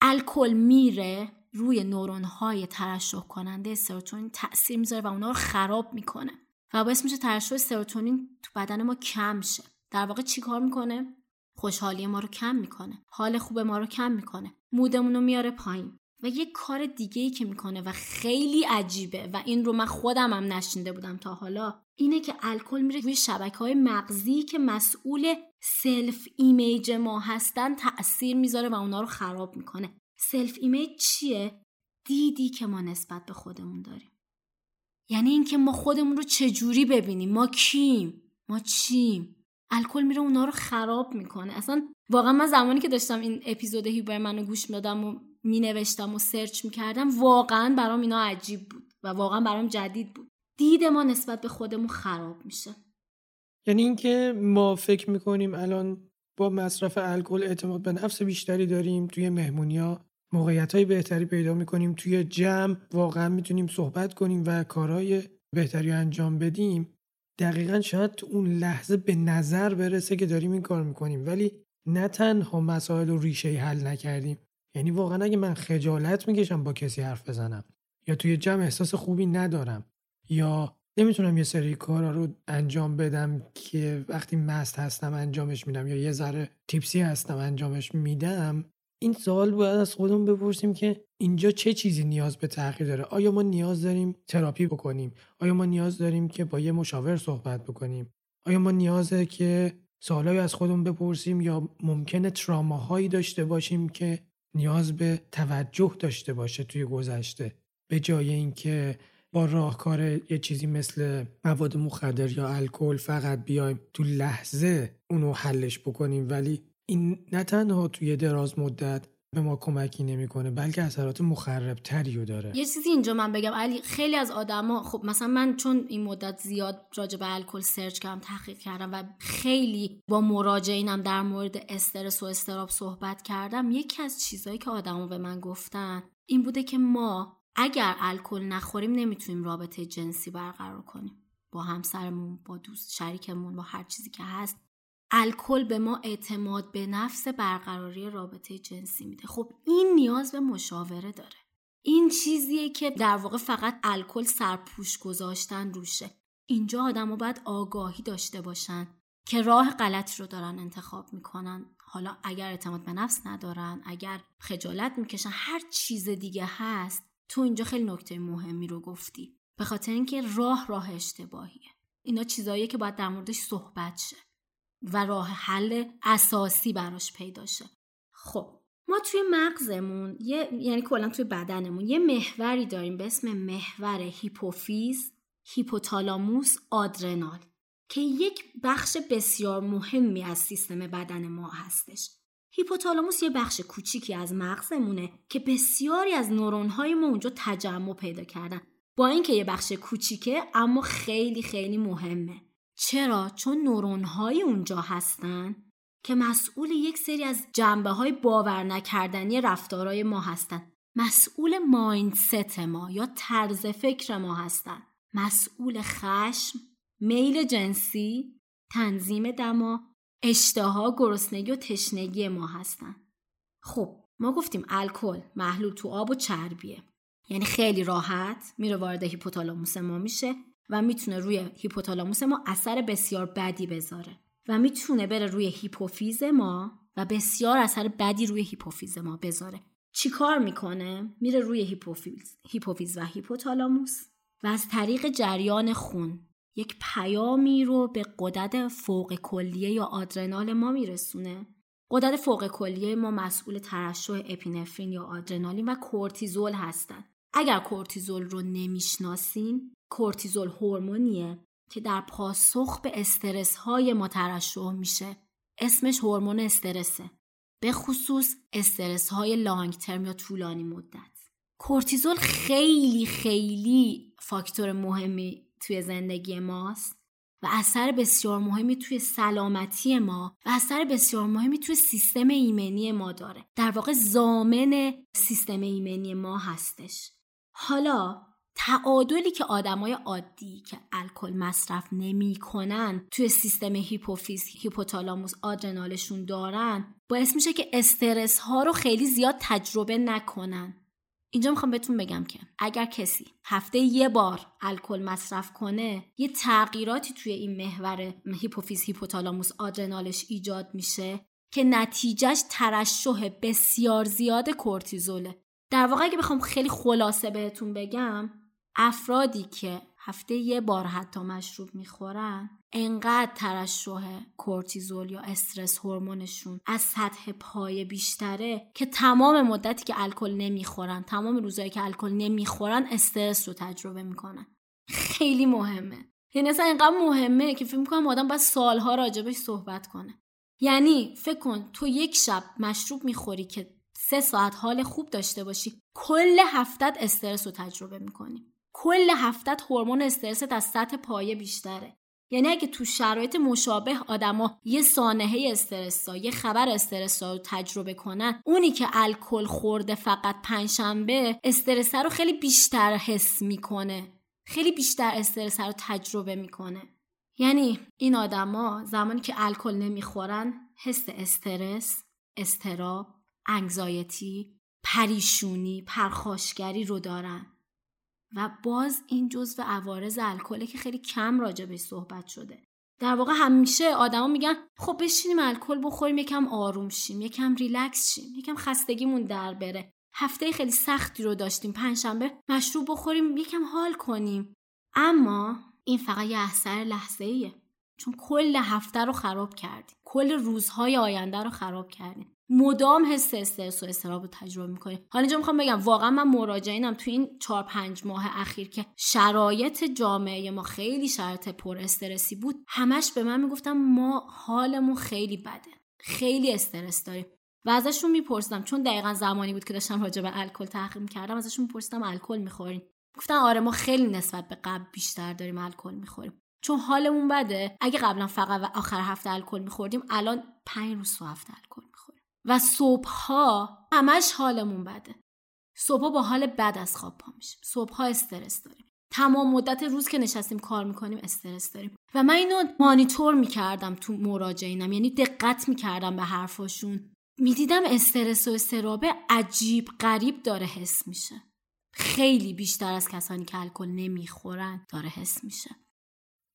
الکل میره روی نورون های ترشح کننده سروتونین تاثیر می‌ذاره و اونا رو خراب می‌کنه و باعث میشه ترشح سروتونین تو بدن ما کم شه. در واقع چیکار می‌کنه خوشحالی ما رو کم می‌کنه حال خوب ما رو کم می‌کنه مودمون رو میاره پایین و یه کار دیگه ای که می‌کنه و خیلی عجیبه و این رو من خودم هم نشینده بودم تا حالا اینه که الکل میره روی شبکه های مغزی که مسئول self image ما هستن تاثیر می‌ذاره و اونا رو خراب می‌کنه. self image چیه؟ دیدی که ما نسبت به خودمون داریم. یعنی اینکه ما خودمون رو چجوری ببینیم؟ ما کیم؟ ما چیم؟ الکل میره اونا رو خراب می‌کنه. اصلا واقعا من زمانی که داشتم این اپیزود هیوبرمنو گوش می‌دادم و مینوشتم و سرچ می‌کردم واقعا برام اینا عجیب بود و واقعا برام جدید بود. دید ما نسبت به خودمون خراب میشه. یعنی اینکه ما فکر می‌کنیم الان با مصرف الکل اعتماد به نفس بیشتری داریم توی مهمونیا موقعیت های بهتری پیدا می‌کنیم توی جمع واقعا می‌تونیم صحبت کنیم و کارهای بهتری انجام بدیم. دقیقا شاید اون لحظه به نظر برسه که داریم این کار می‌کنیم ولی نه تنها مسائل رو ریشه حل نکردیم. یعنی واقعا اگه من خجالت می‌کشم با کسی حرف بزنم یا توی جمع احساس خوبی ندارم یا نمی‌تونم یه سری کارا رو انجام بدم که وقتی مست هستم انجامش میدم یا یه ذره تیپسی هستم انجامش میدم این سوال باید از خودمون بپرسیم که اینجا چه چیزی نیاز به تغییر داره؟ آیا ما نیاز داریم تراپی بکنیم؟ آیا ما نیاز داریم که با یه مشاور صحبت بکنیم؟ آیا ما نیازه که سوالایی از خودمون بپرسیم یا ممکنه تراماهایی داشته باشیم که نیاز به توجه داشته باشه توی گذشته. به جای اینکه با راهکار یه چیزی مثل مواد مخدر یا الکل فقط بیایم تو لحظه اونو حلش بکنیم ولی این نه تنها توی دراز مدت به ما کمکی نمی‌کنه بلکه اثرات مخرب تری رو داره. یه چیزی اینجا من بگم علی خیلی از آدما خب مثلا من چون این مدت زیاد راجع به الکل سرچ کردم تحقیق کردم و خیلی با مراجعینم در مورد استرس و استراب صحبت کردم یکی از چیزهایی که آدما به من گفتن این بوده که ما اگر الکل نخوریم نمی‌تونیم رابطه جنسی برقرار کنیم. با همسرمون با دوست شریکمون با هر چیزی که هست. الکل به ما اعتماد به نفس برقراری رابطه جنسی میده. خب این نیاز به مشاوره داره. این چیزیه که در واقع فقط الکل سرپوش گذاشتن روشه. اینجا آدم باید آگاهی داشته باشن که راه غلطی رو دارن انتخاب می‌کنن. حالا اگر اعتماد به نفس ندارن اگر خجالت می‌کشن هر چیز دیگه هست تو اینجا خیلی نکته مهمی رو گفتی. به خاطر اینکه راه راه اشتباهیه. اینا چیزاییه که باید در موردش صحبت شه. و راه حل اساسی براش پیدا شه. خب ما توی مغزمون یه یعنی کلا توی بدنمون یه محوری داریم به اسم محور هیپوفیز هیپوتالاموس آدرنال که یک بخش بسیار مهمی از سیستم بدن ما هستش. هیپوتالاموس یه بخش کوچیکی از مغزمونه که بسیاری از نورون‌های ما اونجا تجمع پیدا کردن. با اینکه یه بخش کوچیکه اما خیلی خیلی مهمه. چرا؟ چون نورون های اونجا هستن که مسئول یک سری از جنبه های باور نکردنی رفتارهای ما هستن. مسئول مایندست ما یا طرز فکر ما هستن. مسئول خشم، میل جنسی، تنظیم دما، اشتها، گرسنگی و تشنگی ما هستن. خب ما گفتیم الکل محلول تو آب و چربیه. یعنی خیلی راحت میره وارد هیپوتالاموس ما میشه و می‌تونه روی هیپوتالاموس ما اثر بسیار بدی بذاره. و می‌تونه بره روی هیپوفیز ما و بسیار اثر بدی روی هیپوفیز ما بذاره. چیکار می‌کنه؟ میره روی هیپوفیز هیپوفیز و هیپوتالاموس و از طریق جریان خون یک پیامی رو به قدرت فوق کلیه یا آدرنال ما میرسونه. قدرت فوق کلیه ما مسئول ترشح اپینفرین یا آدرنالین و کورتیزول هستند اگر کورتیزول رو نمی‌شناسین کورتیزول هورمونیه که در پاسخ به استرس های ما ترشح میشه. اسمش هورمون استرسه. به خصوص استرس های لانگ ترم یا طولانی مدت. کورتیزول خیلی خیلی فاکتور مهمی توی زندگی ماست و اثر بسیار مهمی توی سلامتی ما و اثر بسیار مهمی توی سیستم ایمنی ما داره. در واقع زامن سیستم ایمنی ما هستش. حالا تعادلی که آدمای عادی که الکل مصرف نمی‌کنن توی سیستم هیپوفیز هیپوتالاموس آدرنالشون دارن باعث میشه که استرس ها رو خیلی زیاد تجربه نکنن. اینجا می‌خوام بهتون بگم که اگر کسی هفته یه بار الکل مصرف کنه یه تغییراتی توی این محور هیپوفیز هیپوتالاموس آدرنالش ایجاد میشه که نتیجهش ترشح بسیار زیاد کورتیزوله. در واقع اگه بخوام خیلی خلاصه بهتون بگم افرادی که هفته یه بار حتی مشروب می‌خورن انقدر ترشح کورتیزول یا استرس هورمونشون از سطح پای بیشتره که تمام مدتی که الکل نمی‌خورن تمام روزایی که الکل نمی‌خورن استرس رو تجربه می‌کنن. خیلی مهمه. یعنی اصلا اینقدر مهمه که فکر می‌کنم آدم باید سالها راجبش صحبت کنه. یعنی فکر کن تو یک شب مشروب می‌خوری که سه ساعت حال خوب داشته باشی کل هفتت استرس رو تجربه می‌کنی. کل هفتت هورمون استرست از سطح پایه بیشتره. یعنی اگه تو شرایط مشابه آدما یه سانحه استرسا یه خبر استرسا رو تجربه کنن اونی که الکل خورده فقط پنجشنبه استرس رو خیلی بیشتر حس می‌کنه. خیلی بیشتر استرس رو تجربه می‌کنه. یعنی این آدما زمانی که الکل نمی‌خورن حس استرس استراب انگزایتی پریشونی پرخاشگری رو دارن. و باز این جزو عوارض الکله که خیلی کم راجبش صحبت شده. در واقع همیشه آدما میگن خب بشینیم الکل بخوریم یکم آروم شیم یکم ریلکس شیم یکم خستگیمون در بره. هفته خیلی سختی رو داشتیم پنجشنبه مشروب بخوریم یکم حال کنیم. اما این فقط یه اثر لحظه ایه چون کل هفته رو خراب کردیم. کل روزهای آینده رو خراب کردیم. مدام حس استرس و استراب رو تجربه می‌کنیم حالا اینجا می‌خوام بگم واقعا من مراجعینم تو این چهار پنج ماه اخیر که شرایط جامعه ما خیلی شرایط پر استرسی بود همش به من می‌گفتم ما حالمون خیلی بده. خیلی استرس داریم. و ازشون میپرسیدم چون دقیقا زمانی بود که داشتم راجع به الکل تحقیق کردم ازشون میپرسیدم الکل می‌خورین گفتن آره ما خیلی نسبت به قبل بیشتر داریم الکل می‌خوریم. چون حالمون بده. اگه قبلا فقط و آخر هفته الکل میخوردیم الان پنج روز تو هفته الکل. و صبحها همش حالمون بده. صبحها با حال بد از خواب پا میشیم. صبحها استرس داریم. تمام مدت روز که نشستیم کار می‌کنیم استرس داریم. و من اینو مانیتور می‌کردم تو مراجعینم. یعنی دقت می‌کردم به حرفاشون. می‌دیدم استرس و استرابه عجیب غریب داره حس میشه. خیلی بیشتر از کسانی که الکل نمی‌خورن داره حس میشه.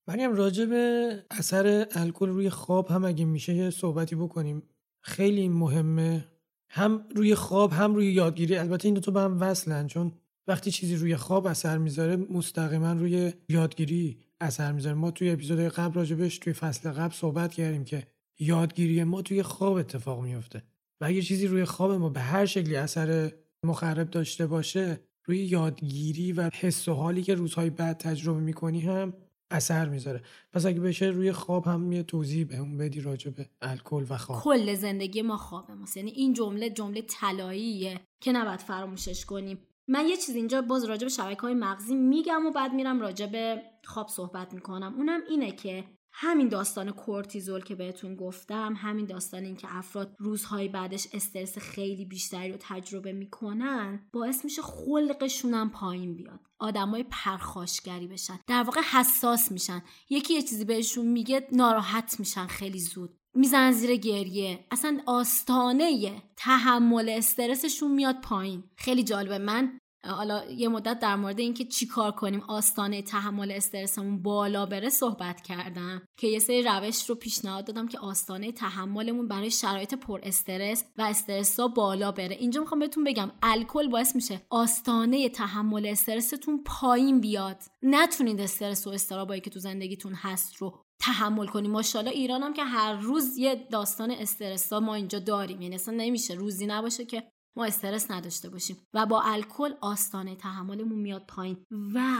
مریم راجع به اثر الکل روی خواب هم اگه میشه یه صحبتی بکنیم. خیلی مهمه. هم روی خواب هم روی یادگیری. البته این دو تا به هم وصلن چون وقتی چیزی روی خواب اثر می‌ذاره مستقیما روی یادگیری اثر می‌ذاره. ما توی اپیزود قبل راجبش توی فصل قبل صحبت کردیم که یادگیری ما توی خواب اتفاق میفته و اگه چیزی روی خواب ما به هر شکلی اثر مخرب داشته باشه روی یادگیری و حس و حالی که روزهای بعد تجربه می‌کنی هم اثر می‌ذاره. پس اگه بشه روی خواب هم یه توضیح به اون بدی راجع به الکل و خواب. کل زندگی ما خواب ماست. یعنی این جمله جمله طلاییه که نباید فراموشش کنیم. من یه چیز اینجا باز راجع به شبکه های مغزی میگم و بعد میرم راجع به خواب صحبت می‌کنم. اونم اینه که همین داستان کورتیزول که بهتون گفتم همین داستان این که افراد روزهای بعدش استرس خیلی بیشتری رو تجربه می‌کنن باعث میشه خلقشون هم پایین بیاد. آدمای پرخاشگری بشن. در واقع حساس میشن. یکی یه چیزی بهشون میگه ناراحت میشن خیلی زود. میزن زیر گریه. اصلا آستانه تحمل استرسشون میاد پایین. خیلی جالبه. من حالا یه مدت در مورد اینکه چیکار کنیم آستانه تحمل استرسمون بالا بره صحبت کردم که یه سری روش رو پیشنهاد دادم که آستانه تحملمون برای شرایط پر استرس و استرس ها بالا بره. اینجا می‌خوام بهتون بگم الکل باعث میشه آستانه تحمل استرستون پایین بیاد. نتونید استرس و استرابایی که تو زندگیتون هست رو تحمل کنیم ماشاءالله ایران هم که هر روز یه داستان استرس ما اینجا داریم. یعنی اصلا نمیشه روزی نباشه که ما استرس نداشته باشیم و با الکل آستانه تحملمون میاد پایین. و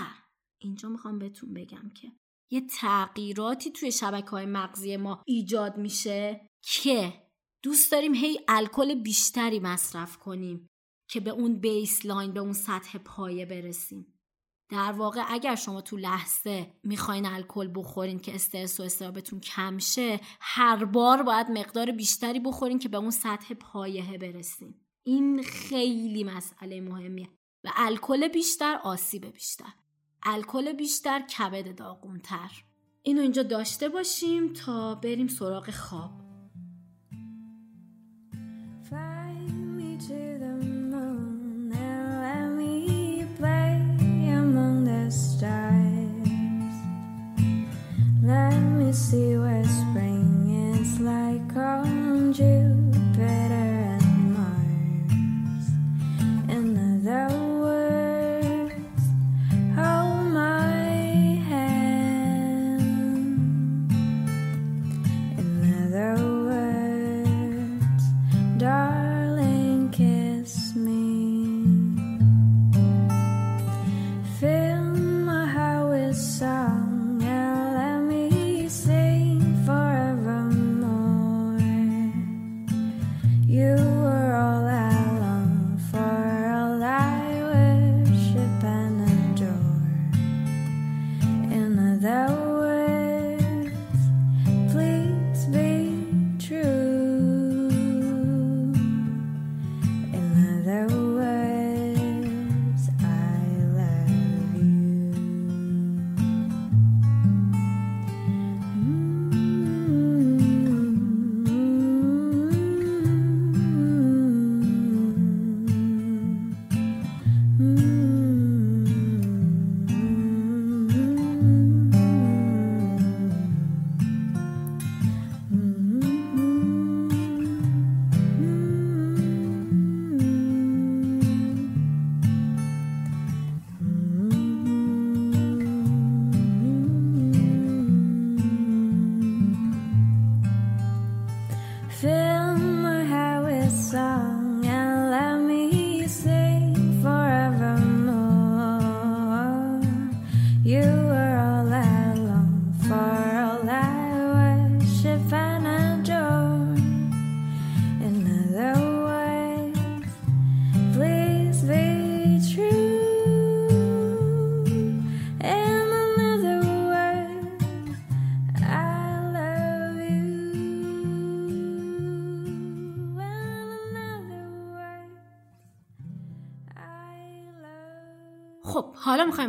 اینجا می‌خوام بهتون بگم که یه تغییراتی توی شبکه های مغزی ما ایجاد میشه که دوست داریم هی الکل بیشتری مصرف کنیم که به اون بیسلاین به اون سطح پایه برسیم. در واقع اگر شما تو لحظه می‌خواین الکل بخورین که استرس و استرابتون کم شه هر بار باید مقدار بیشتری بخورین که به اون سطح پایه برسیم. این خیلی مسئله مهمیه. و الکل بیشتر آسیب بیشتر. الکل بیشتر کبد داغونتر. اینو اینجا داشته باشیم تا بریم سراغ خواب. Let me see what spring is like on June.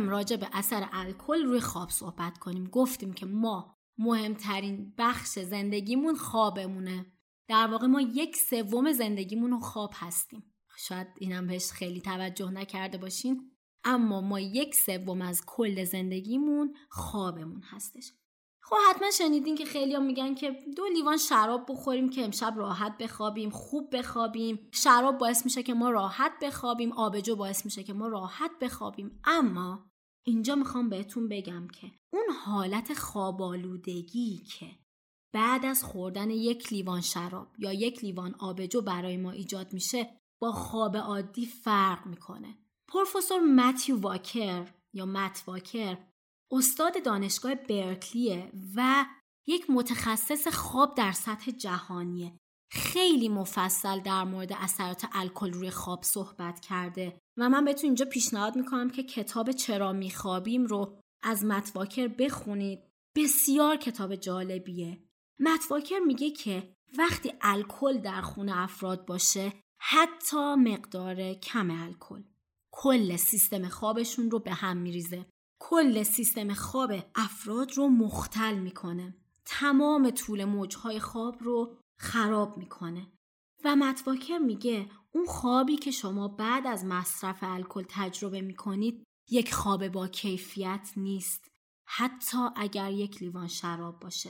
راجع به اثر الکل روی خواب صحبت کنیم. گفتیم که ما مهمترین بخش زندگیمون خوابمونه. در واقع ما یک سوم زندگیمون رو خواب هستیم. شاید اینم بهش خیلی توجه نکرده باشین. اما ما یک سوم از کل زندگیمون خوابمون هستش. خب حتما شنیدین که خیلی میگن که دو لیوان شراب بخوریم که امشب راحت بخوابیم خوب بخوابیم. شراب باعث میشه که ما راحت بخوابیم آبجو باعث میشه که ما راحت بخوابیم. اما اینجا می‌خوام بهتون بگم که اون حالت خوابالودگی که بعد از خوردن یک لیوان شراب یا یک لیوان آبجو برای ما ایجاد میشه با خواب عادی فرق می‌کنه. پروفسور متیو واکر یا مت واکر استاد دانشگاه برکلیه و یک متخصص خواب در سطح جهانیه. خیلی مفصل در مورد اثرات الکل روی خواب صحبت کرده و من بهتون اینجا پیشنهاد می‌کنم که کتاب چرا میخوابیم رو از متواکر بخونید. بسیار کتاب جالبیه. متواکر میگه که وقتی الکل در خون افراد باشه حتی مقدار کم الکل. کل سیستم خوابشون رو به هم میریزه. کل سیستم خواب افراد رو مختل می‌کنه. تمام طول موجهای خواب رو خراب می‌کنه. و متواکر میگه اون خوابی که شما بعد از مصرف الکل تجربه می‌کنید یک خواب با کیفیت نیست. حتی اگر یک لیوان شراب باشه.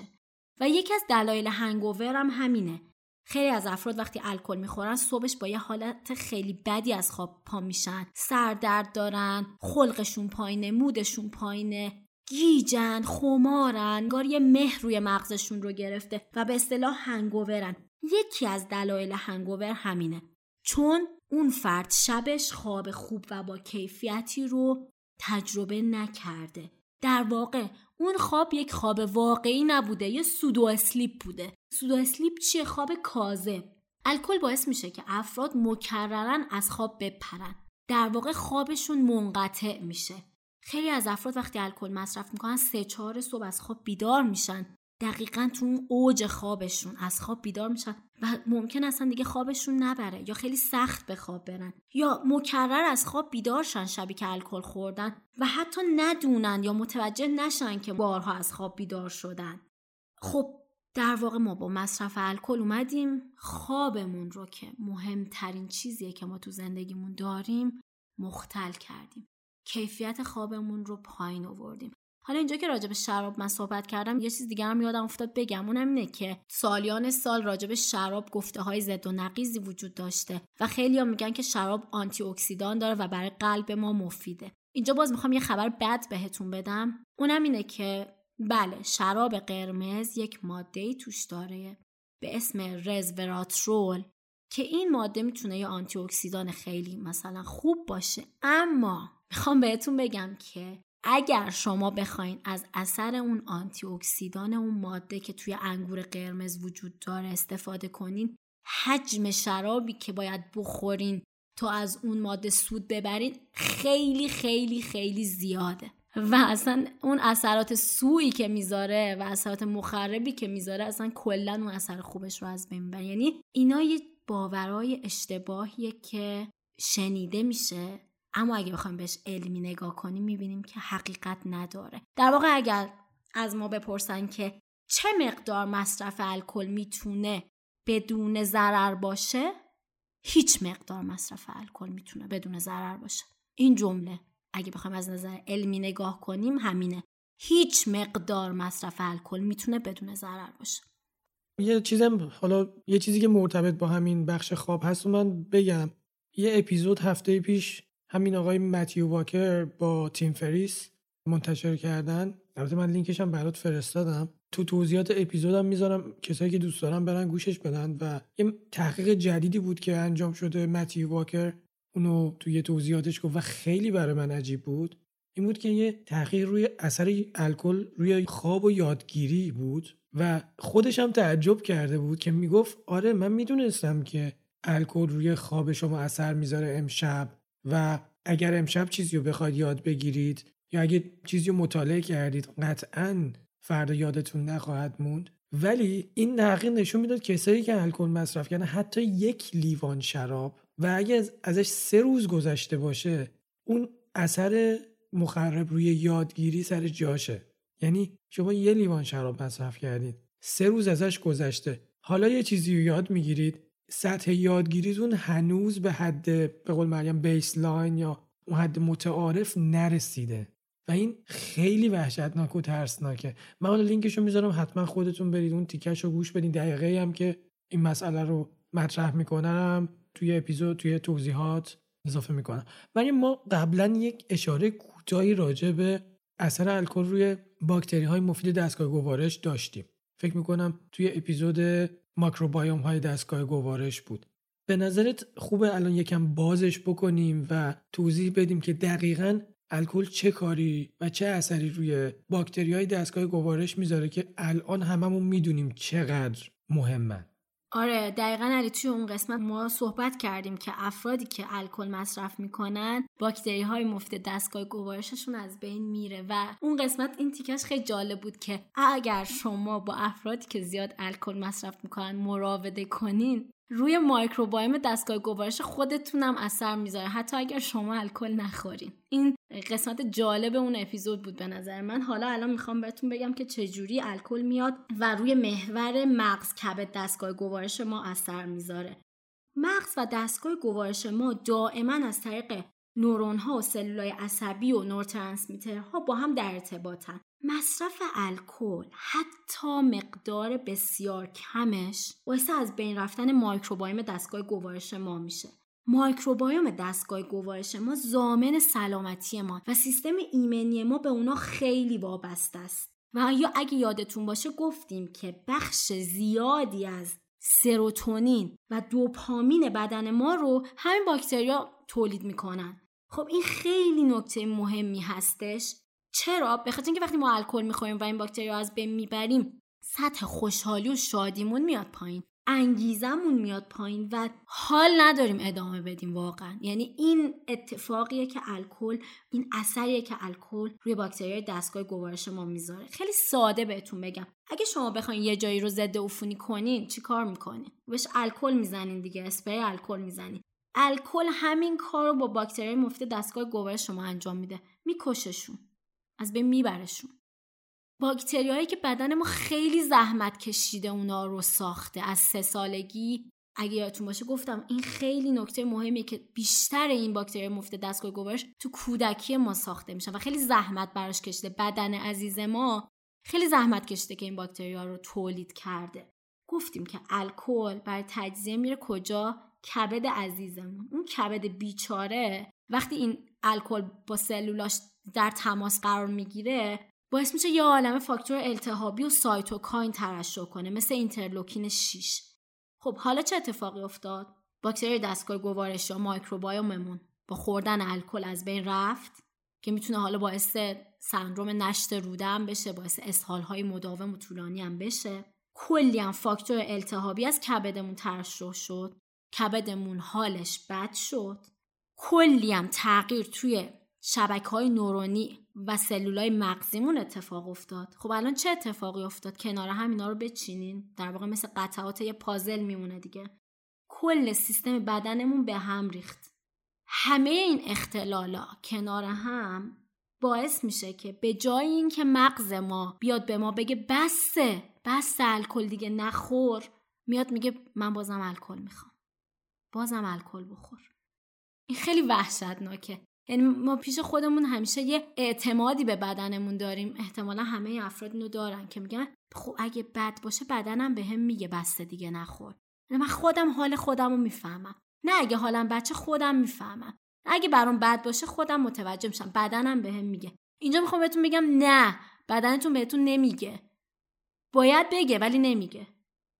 و یکی از دلایل هنگوور هم همینه. خیلی از افراد وقتی الکل می‌خورن صبحش با یه حالت خیلی بدی از خواب پا میشن. سردرد دارن خلقشون پایینه مودشون پایینه. گیجن خمارن انگار یه مه روی مغزشون رو گرفته و به اصطلاح هنگوورن. یکی از دلایل هنگوور همینه. چون اون فرد شبش خواب خوب و با کیفیتی رو تجربه نکرده. در واقع اون خواب یک خواب واقعی نبوده یه pseudo sleep بوده. pseudo sleep چیه؟ خواب کاذب الکل باعث میشه که افراد مکرراً از خواب بپرن. در واقع خوابشون منقطع میشه. خیلی از افراد وقتی الکل مصرف می‌کنن سه چهار صبح از خواب بیدار میشن. دقیقا تو اون اوج خوابشون از خواب بیدار میشن و ممکن اصلا دیگه خوابشون نبره یا خیلی سخت به خواب برن یا مکرر از خواب بیدار شن شبی که الکل خوردن و حتی ندونن یا متوجه نشن که بارها از خواب بیدار شدن. خب در واقع ما با مصرف الکل اومدیم. خوابمون رو که مهمترین چیزیه که ما تو زندگیمون داریم مختل کردیم. کیفیت خوابمون رو پایین آوردیم. حالا اینجا که راجع به شراب من صحبت کردم یه چیز دیگه هم یادم افتاد بگم. اونم اینه که سالیان سال راجع به شراب گفته های ضد و نقیزی وجود داشته و خیلی میگن که شراب آنتی اکسیدان داره و برای قلب ما مفیده. اینجا باز می‌خوام یه خبر بد بهتون بدم. اونم اینه که بله شراب قرمز یک ماده توش داره به اسم رزوراترول که این ماده می‌تونه یه آنتی اکسیدان خیلی مثلا خوب باشه. اما می‌خوام بهتون بگم که اگر شما بخواین از اثر اون آنتی اکسیدان اون ماده که توی انگور قرمز وجود داره استفاده کنین حجم شرابی که باید بخورین تا از اون ماده سود ببرین خیلی خیلی خیلی زیاده. و اصلا اون اثرات سویی که می‌ذاره و اثرات مخربی که می‌ذاره اصلا کلا اون اثر خوبش رو از بین می‌بره. یعنی اینا یه باورای اشتباهیه که شنیده میشه. اما اگه بخوایم بهش علمی نگاه کنیم می‌بینیم که حقیقت نداره. در واقع اگر از ما بپرسن که چه مقدار مصرف الکل می‌تونه بدون ضرر باشه هیچ مقدار مصرف الکل می‌تونه بدون ضرر باشه. این جمله اگه بخوایم از نظر علمی نگاه کنیم همینه. هیچ مقدار مصرف الکل می‌تونه بدون ضرر باشه. یه چیزم حالا یه چیزی که مرتبط با همین بخش خواب هست من بگم. یه اپیزود هفته پیش همین آقای متیو واکر با تیم فریس منتشر کردن. البته من لینکش هم برات فرستادم. تو توضیحات اپیزودم می‌ذارم. کسایی که دوست دارن برن گوشش بدن و یه تحقیق جدیدی بود که انجام شده. متیو واکر اونو توی توضیحاتش گفت و خیلی برای من عجیب بود. این بود که یه تحقیق روی اثر الکل روی خواب و یادگیری بود و خودش هم تعجب کرده بود که می‌گفت آره من می‌دونستم که الکل روی خواب شما اثر می‌ذاره امشب. و اگر امشب چیزی رو بخواید یاد بگیرید یا اگه چیزی رو مطالعه کردید قطعا فردا یادتون نخواهد موند. ولی این تحقیق نشون می‌داد کسایی که الکل مصرف کردن حتی یک لیوان شراب و اگه ازش سه روز گذشته باشه اون اثر مخرب روی یادگیری سر جاشه. یعنی شما یه لیوان شراب مصرف کردید سه روز ازش گذشته. حالا یه چیزی رو یاد می‌گیرید سطح یادگیریتون هنوز به حد به قول مریم بیسلاین یا اون حد متعارف نرسیده. و این خیلی وحشتناک و ترسناکه. من حالا لینکشو می‌ذارم حتما خودتون برید اون تیکش رو گوش بدین. دقیقه هم که این مسئله رو مطرح می‌کنم توی اپیزود توی توضیحات اضافه می‌کنم. ولی ما قبلا یک اشاره کوتاهی راجع به اثر الکل روی باکتری های مفید دستگاه گوارش داشتیم. فکر می‌کنم توی اپیزود ماکروبایوم های دستگاه گوارش بود. به نظرت خوبه الان یکم بازش بکنیم و توضیح بدیم که دقیقا الکل چه کاری و چه اثری روی باکتری های دستگاه گوارش می‌ذاره که الان هممون می‌دونیم چقدر مهمن آره دقیقا علی توی اون قسمت ما صحبت کردیم که افرادی که الکل مصرف می‌کنن باکتری های مفید دستگاه گوارششون از بین میره و اون قسمت این تیکش خیلی جالب بود که اگر شما با افرادی که زیاد الکل مصرف می‌کنن مراوده کنین روی مایکروبایوم دستگاه گوارش خودتونم اثر می‌ذاره. حتی اگر شما الکل نخورین. این قسمت جالب اون اپیزود بود به نظر من. حالا الان می‌خوام بهتون بگم که چجوری الکل میاد و روی محور مغز کبد دستگاه گوارش ما اثر می‌ذاره. مغز و دستگاه گوارش ما دائما از طریق نورون ها و سلولای عصبی و نورترانسمیترها با هم در ارتباطن. مصرف الکل حتی مقدار بسیار کمش باعث از بین رفتن مایکروبایوم دستگاه گوارش ما میشه. مایکروبایوم دستگاه گوارش ما زامن سلامتی ما و سیستم ایمنی ما به اونا خیلی وابسته است. و یا اگه یادتون باشه گفتیم که بخش زیادی از سروتونین و دوپامین بدن ما رو همین باکتریا تولید می‌کنن. خب این خیلی نکته مهمی هستش چرا؟ به خاطر اینکه وقتی ما الکل می‌خوریم و این باکتریا از بین می‌بریم سطح خوشحالی و شادیمون میاد پایین. انگیزمون میاد پایین و حال نداریم ادامه بدیم واقعا. یعنی این اتفاقیه که الکل این اثریه که الکل روی باکتری دستگاه گوارش ما می‌ذاره. خیلی ساده بهتون بگم. اگه شما بخواین یه جایی رو ضد عفونی کنین چیکار می‌کنین؟ بهش الکل می‌زنین دیگه اسپری الکل می‌زنین. الکل همین کار رو با باکتری مفید دستگاه گوارش شما انجام میده. میکششون. از بین میبرشون. باکتری هایی که بدن ما خیلی زحمت کشیده اونا رو ساخته از سه سالگی. اگه یادتون باشه گفتم این خیلی نکته مهمیه که بیشتر این باکتری مفید دستگاه گوارش تو کودکی ما ساخته میشن و خیلی زحمت براش کشیده. بدن عزیز ما خیلی زحمت کشیده که این باکتری ها رو تولید کرده. گفتیم که الکل برای تجزیه میره کجا؟ کبد عزیزمون. اون کبد بیچاره. وقتی این الکل با سلولاش در تماس قرار می‌گیره باعث میشه یه عالم فاکتور التهابی و cytokine ترشح کنه مثل اینترلوکین 6 خب حالا چه اتفاقی افتاد؟ باکتری دستگاه گوارش یا microbiome مون با خوردن الکل از بین رفت که می‌تونه حالا باعث سندروم نشت روده هم بشه باعث اسهال های مداوم و طولانی هم بشه. کلی هم فاکتور التهابی از کبدمون ترشح شد. کبدمون حالش بد شد. کلی هم تغییر توی شبکه های نورونی و سلولای مغزیمون اتفاق افتاد. خب الان چه اتفاقی افتاد؟ کنار هم اینا رو بچینین. در واقع مثل قطعات یه پازل میمونه دیگه. کل سیستم بدنمون به هم ریخت. همه این اختلالا کنار هم باعث میشه که به جای اینکه مغز ما بیاد به ما بگه بسه بس الکل دیگه نخور میاد میگه من بازم الکل می‌خوام. بازم الکل بخور. این خیلی وحشتناکه. یعنی ما پیش خودمون همیشه یه اعتمادی به بدنمون داریم. احتمالا همه افراد اینو دارن که میگن خب اگه بد باشه بدنم به هم میگه بسته دیگه نخور. من خودم حال خودم رو می‌فهمم. نه اگه حالم بچه خودم می‌فهمم. اگه برام بد باشه خودم متوجه میشم. بدنم بهم میگه. اینجا می‌خوام بهتون بگم نه بدنتون بهتون نمیگه. باید بگه ولی نمیگه.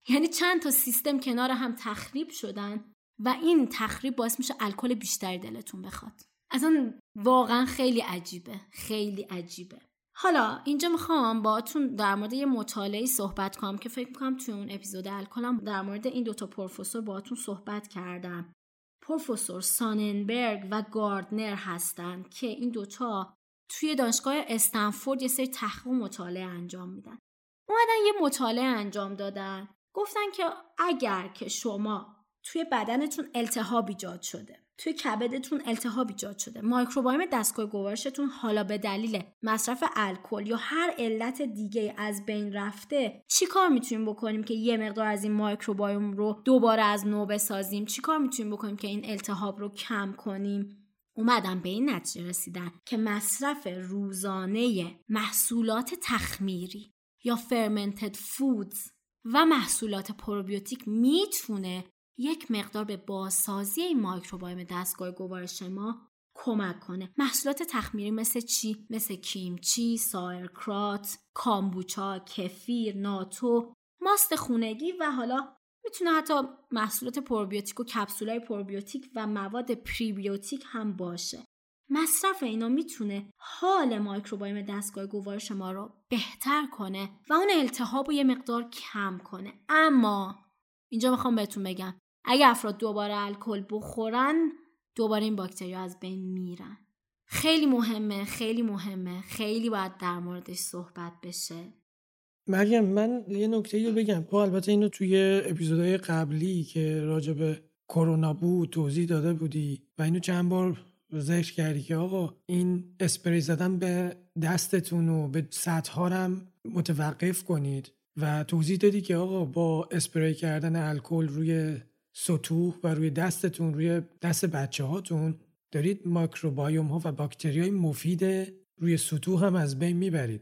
یعنی چند تا سیستم کنار هم تخریب شدن و این تخریب باعث میشه الکل بیشتری دلتون بخواد. اصلا واقعا خیلی عجیبه خیلی عجیبه. حالا اینجا می‌خوام باهاتون در مورد یه مطالعه صحبت کنم که فکر می‌کنم توی اون اپیزود الکلم در مورد این دوتا پروفسور باهاتون صحبت کردم. پروفسور سوننبرگ و گاردنر هستن که این دوتا توی دانشگاه استنفورد یه سری تحقیق مطالعه انجام میدن. اومدن یه مطالعه انجام دادن. گفتن که اگر که شما توی بدنتون التهاب ایجاد شده توی کبدتون التهاب ایجاد شده. microbiome دستگاه گوارشتون حالا به دلیل مصرف الکل یا هر علت دیگه از بین رفته چی کار می‌تونیم بکنیم که یه مقدار از این microbiome رو دوباره از نو بسازیم؟ چی کار می‌تونیم بکنیم که این التهاب رو کم کنیم؟ اومدن به این نتیجه رسیدن که مصرف روزانه محصولات تخمیری یا fermented foods و محصولات پروبیوتیک می‌تونه یک مقدار به بازسازی این microbiome دستگاه گوارش ما کمک کنه. محصولات تخمیری مثل چی؟ مثل کیمچی sauerkraut کامبوچا کفیر ناتو ماست خونگی و حالا می‌تونه حتی محصولات پروبیوتیک و کپسولای پروبیوتیک و مواد پریبیوتیک هم باشه. مصرف اینا می‌تونه حال microbiome دستگاه گوارش ما رو بهتر کنه و اون التهاب رو یه مقدار کم کنه. اما اینجا می‌خوام بهتون بگم. اگه افراد دوباره الکل بخورن دوباره این باکتری از بین میرن. خیلی مهمه خیلی مهمه. خیلی باید در موردش صحبت بشه. مریم من یه نکته رو بگم. تو البته اینو توی اپیزودهای قبلی که راجع به کرونا بود توضیح داده بودی و اینو چند بار ذکر کردی که آقا این اسپری زدن به دستتون و به سطح هم متوقف کنید. و توضیح دادی که آقا با اسپری کردن الکل روی سطوح و روی دستتون روی دست بچه هاتون دارید ماکروبایوم ها و باکتری های مفید روی سطوح هم از بین می‌برید.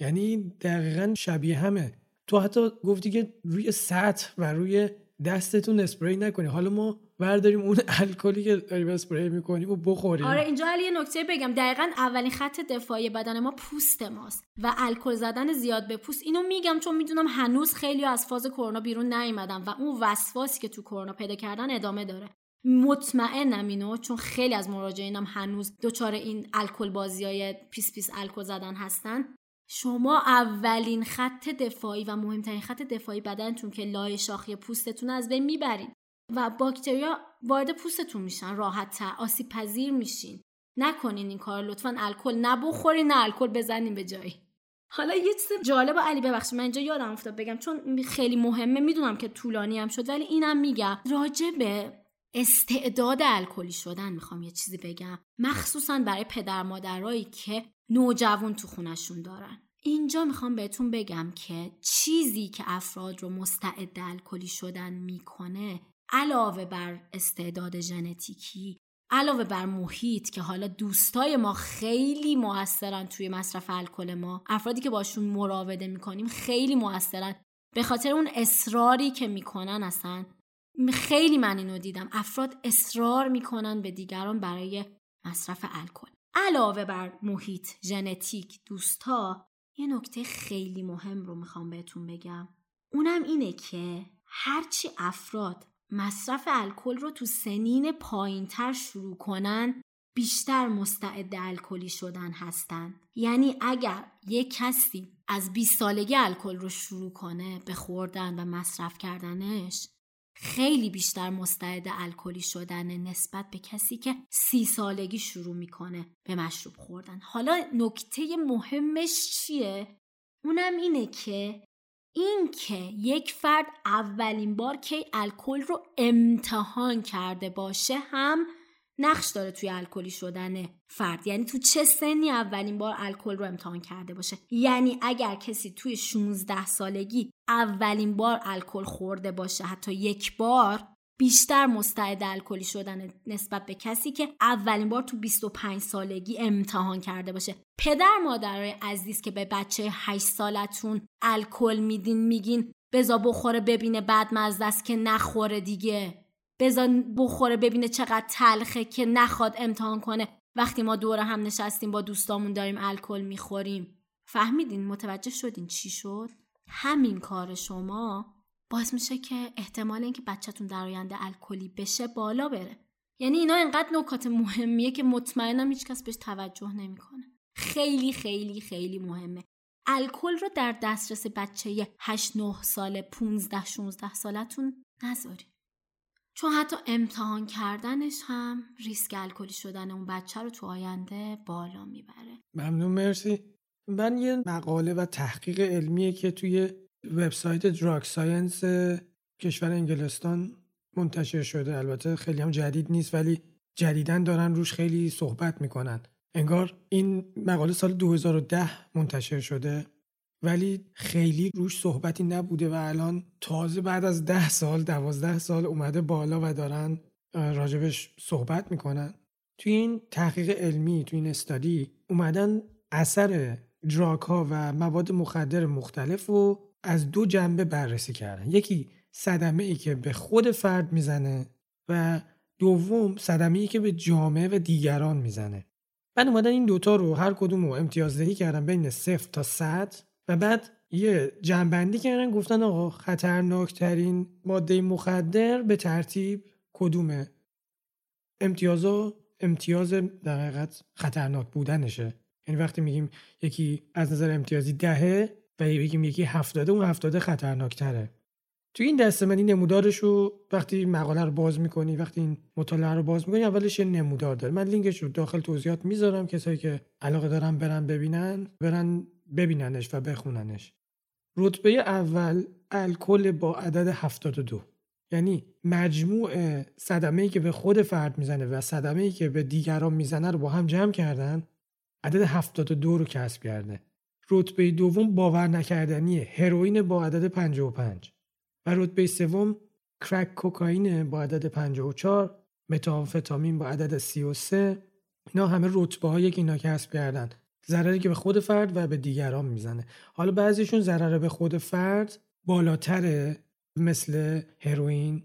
یعنی دقیقا شبیه همه. تو حتی گفتی که روی سطح و روی دستتون اسپری نکنی حالا ما برداریم اون [laughs] الکلی که داریم اسپری می‌کنیم و بخوریم. آره اینجا علی یه نکته بگم. دقیقا اولین خط دفاعی بدن ما پوست ماست و الکل زدن زیاد به پوست. اینو میگم چون می‌دونم هنوز خیلی از فاز کرونا بیرون نیومدن و اون وسواسی که تو کرونا پیدا کردن ادامه داره. مطمئنم اینو چون خیلی از مراجعینم هنوز دچار این الکل بازی های پیس پیس الکل زدن هستن. شما اولین خط دفاعی و مهمترین خط دفاعی بدنتون که لای شاخی پوستتون از بین می‌برین. و باکتریا وارد پوستتون میشن راحت تر آسیب پذیر میشین. نکنین این کار لطفا الکل نبخورین نه الکل بزنین به جایی. حالا یه چیز جالب علی ببخشید من اینجا یادم افتاد بگم چون خیلی مهمه می‌دونم که طولانی هم شد ولی اینم میگم. راجع به استعداد الکلی شدن می‌خوام یه چیزی بگم. مخصوصا برای پدر مادرایی که نوجوان تو خونشون دارن. اینجا می‌خوام بهتون بگم که چیزی که افراد رو مستعد الکلی شدن می‌کنه علاوه بر استعداد ژنتیکی علاوه بر محیط که حالا دوستای ما خیلی موثرن توی مصرف الکل ما افرادی که باشون مراوده می‌کنیم خیلی موثرن. به خاطر اون اصراری که می‌کنن اصلا. خیلی من اینو دیدم. افراد اصرار می‌کنن به دیگران برای مصرف الکل. علاوه بر محیط ژنتیک دوستا یه نکته خیلی مهم رو می‌خوام بهتون بگم. اونم اینه که هرچی افراد مصرف الکل رو تو سنین پایینتر شروع کنن بیشتر مستعد الکلی شدن هستن یعنی اگر یک کسی از 20 سالگی الکل رو شروع کنه به خوردن و مصرف کردنش خیلی بیشتر مستعد الکلی شدن نسبت به کسی که سی سالگی شروع می‌کنه به مشروب خوردن حالا نکته مهمش چیه؟ اونم اینه که این که یک فرد اولین بار که الکل رو امتحان کرده باشه هم نقش داره توی الکلی شدن فرد. یعنی تو چه سنی اولین بار الکل رو امتحان کرده باشه؟ یعنی اگر کسی توی 16 سالگی اولین بار الکل خورده باشه حتی یک بار بیشتر مستعد الکلی شدن نسبت به کسی که اولین بار تو 25 سالگی امتحان کرده باشه. پدر مادرای عزیز که به بچه 8 سالتون الکل میدین میگین بزا بخوره ببینه بعد مزد است که نخوره دیگه. بزا بخوره ببینه چقدر تلخه که نخواد امتحان کنه. وقتی ما دور هم نشستیم با دوستامون داریم الکل می‌خوریم. فهمیدین متوجه شدین چی شد؟ همین کار شما باعث میشه که احتمال اینکه بچهتون در آینده الکلی بشه بالا بره. یعنی اینا انقدر نکات مهمیه که مطمئنم هیچکس بهش توجه نمی‌کنه. خیلی خیلی خیلی مهمه. الکل رو در دسترس بچه 8 9 ساله 15 16 سالتون نذارید چون حتی امتحان کردنش هم ریسک الکلی شدن اون بچه رو تو آینده بالا می‌بره. ممنون مرسی. من یه مقاله و تحقیق علمیه که توی وبسایت دراگ ساینس کشور انگلستان منتشر شده. البته خیلی هم جدید نیست ولی جدیدن دارن روش خیلی صحبت می‌کنن. انگار این مقاله سال 2010 منتشر شده ولی خیلی روش صحبتی نبوده و الان تازه بعد از ده سال دوازده سال اومده بالا و دارن راجبش صحبت می‌کنن. توی این تحقیق علمی توی این استادی اومدن اثر دراک ها و مواد مخدر مختلف رو از دو جنبه بررسی کردن. یکی صدمه ای که به خود فرد می‌زنه و دوم صدمه ای که به جامعه و دیگران می‌زنه. بعد اومدن این دوتا رو هر کدوم رو امتیازدهی کردن بین صفر تا صد و بعد یه جنبندی کردن گفتن آقا خطرناکترین ماده مخدر به ترتیب کدومه؟ امتیازا امتیاز در خطرناک بودنشه. یعنی وقتی میگیم یکی از نظر امتیازی دهه و بگیم یکی هفتاده اون هفتاده خطرناکتره. تو این دسته من این نمودارش رو وقتی مقاله رو باز می‌کنی وقتی این مطالعه رو باز می‌کنی اولش یه نمودار داره. من لینکش رو داخل توضیحات می‌ذارم کسایی که علاقه دارن برن ببینن برن ببیننش و بخوننش. رتبه اول الکل با عدد 72 یعنی مجموع صدمه که به خود فرد می‌زنه و صدمه که به دیگران می‌زنه رو با هم جمع کردن عدد 72 رو کسب کرده. رتبه دوم باور نکردنیه هروئین با عدد 55 و رتبه سوم کرک کوکائین با عدد 54 متامفتامین با عدد 33 اینا همه رتبه هایی که اینا کسب کردن. ضرری که به خود فرد و به دیگران می‌زنه. حالا بعضیشون ضرر به خود فرد بالاتره مثل هروئین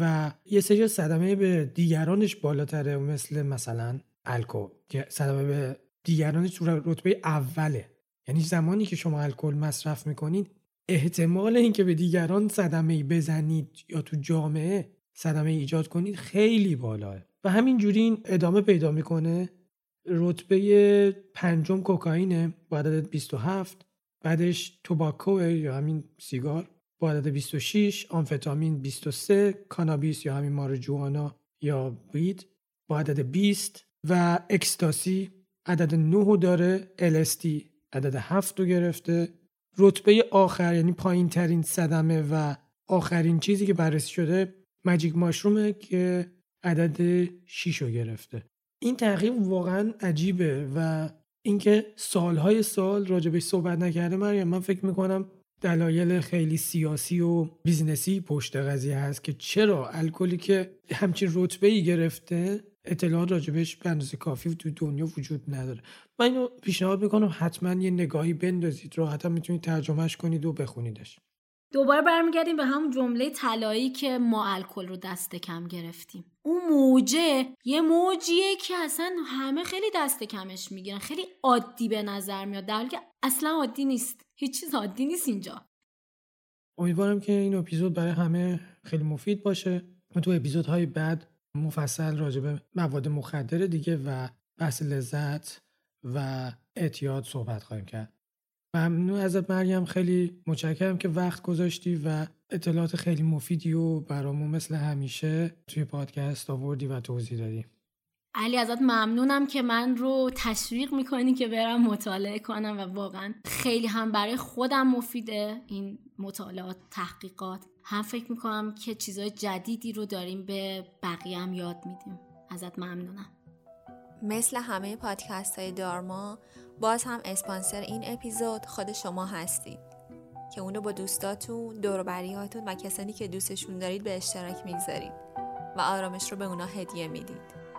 و یه سری صدمه به دیگرانش بالاتره مثل مثلا الکل. که صدمه به دیگرانش رتبه اوله. یعنی زمانی که شما الکل مصرف می‌کنید احتمال اینکه به دیگران صدمه بزنید یا تو جامعه صدمه ای ایجاد کنید خیلی بالاه. و همین جوری این ادامه پیدا می‌کنه. رتبه پنجم کوکائینه با عدد 27 بعدش توباکو یا همین سیگار با عدد 26 آمفتامین 23 کانابیس یا همین مارجوانا یا وید با عدد 20 و اکستاسی عدد 9 داره LSD عدد 7 رو گرفته. رتبه آخر یعنی پایین ترین صدمه و آخرین چیزی که بررسی شده مجیک ماشرومه که عدد 6 رو گرفته. این تحقیق واقعا عجیبه و اینکه سالهای سال راجبش صحبت نکرده مریم من فکر می‌کنم دلایل خیلی سیاسی و بیزنسی پشت قضیه هست که چرا الکلی که همچین رتبه ای گرفته اطلاعات راجبش به اندازه کافی تو دنیا وجود نداره. من اینو پیشنهاد می‌کنم حتما یه نگاهی بندازید. راحتا می‌تونید ترجمهش کنید و بخونیدش. دوباره برمیگردیم به همون جمله طلایی که ما الکل رو دست کم گرفتیم. اون موجه یه موجیه که اصلا همه خیلی دست کمش می‌گیرن. خیلی عادی به نظر میاد. در حالی که اصلا عادی نیست. هیچ چیز عادی نیست اینجا. امیدوارم که این اپیزود برای همه خیلی مفید باشه. ما تو اپیزودهای بعد مفصل راجع به مواد مخدر دیگه و بحث لذت و اعتیاد صحبت خواهیم کرد. ممنون ازت مریم. خیلی متشکرم که وقت گذاشتی و اطلاعات خیلی مفیدی و برامون مثل همیشه توی پادکست آوردی و توضیح دادی. علی ازت ممنونم که من رو تشویق می‌کنی که برم مطالعه کنم و واقعا خیلی هم برای خودم مفیده این مطالعات تحقیقات. هم فکر می‌کنم که چیزای جدیدی رو داریم به بقیه هم یاد میدیم. ازت ممنونم. مثل همه پادکست های دارما باز هم اسپانسر این اپیزود خود شما هستید که اونو با دوستاتون، دوروبریاتون و کسانی که دوستشون دارید به اشتراک می‌گذارید و آرامش رو به اونا هدیه می‌دید.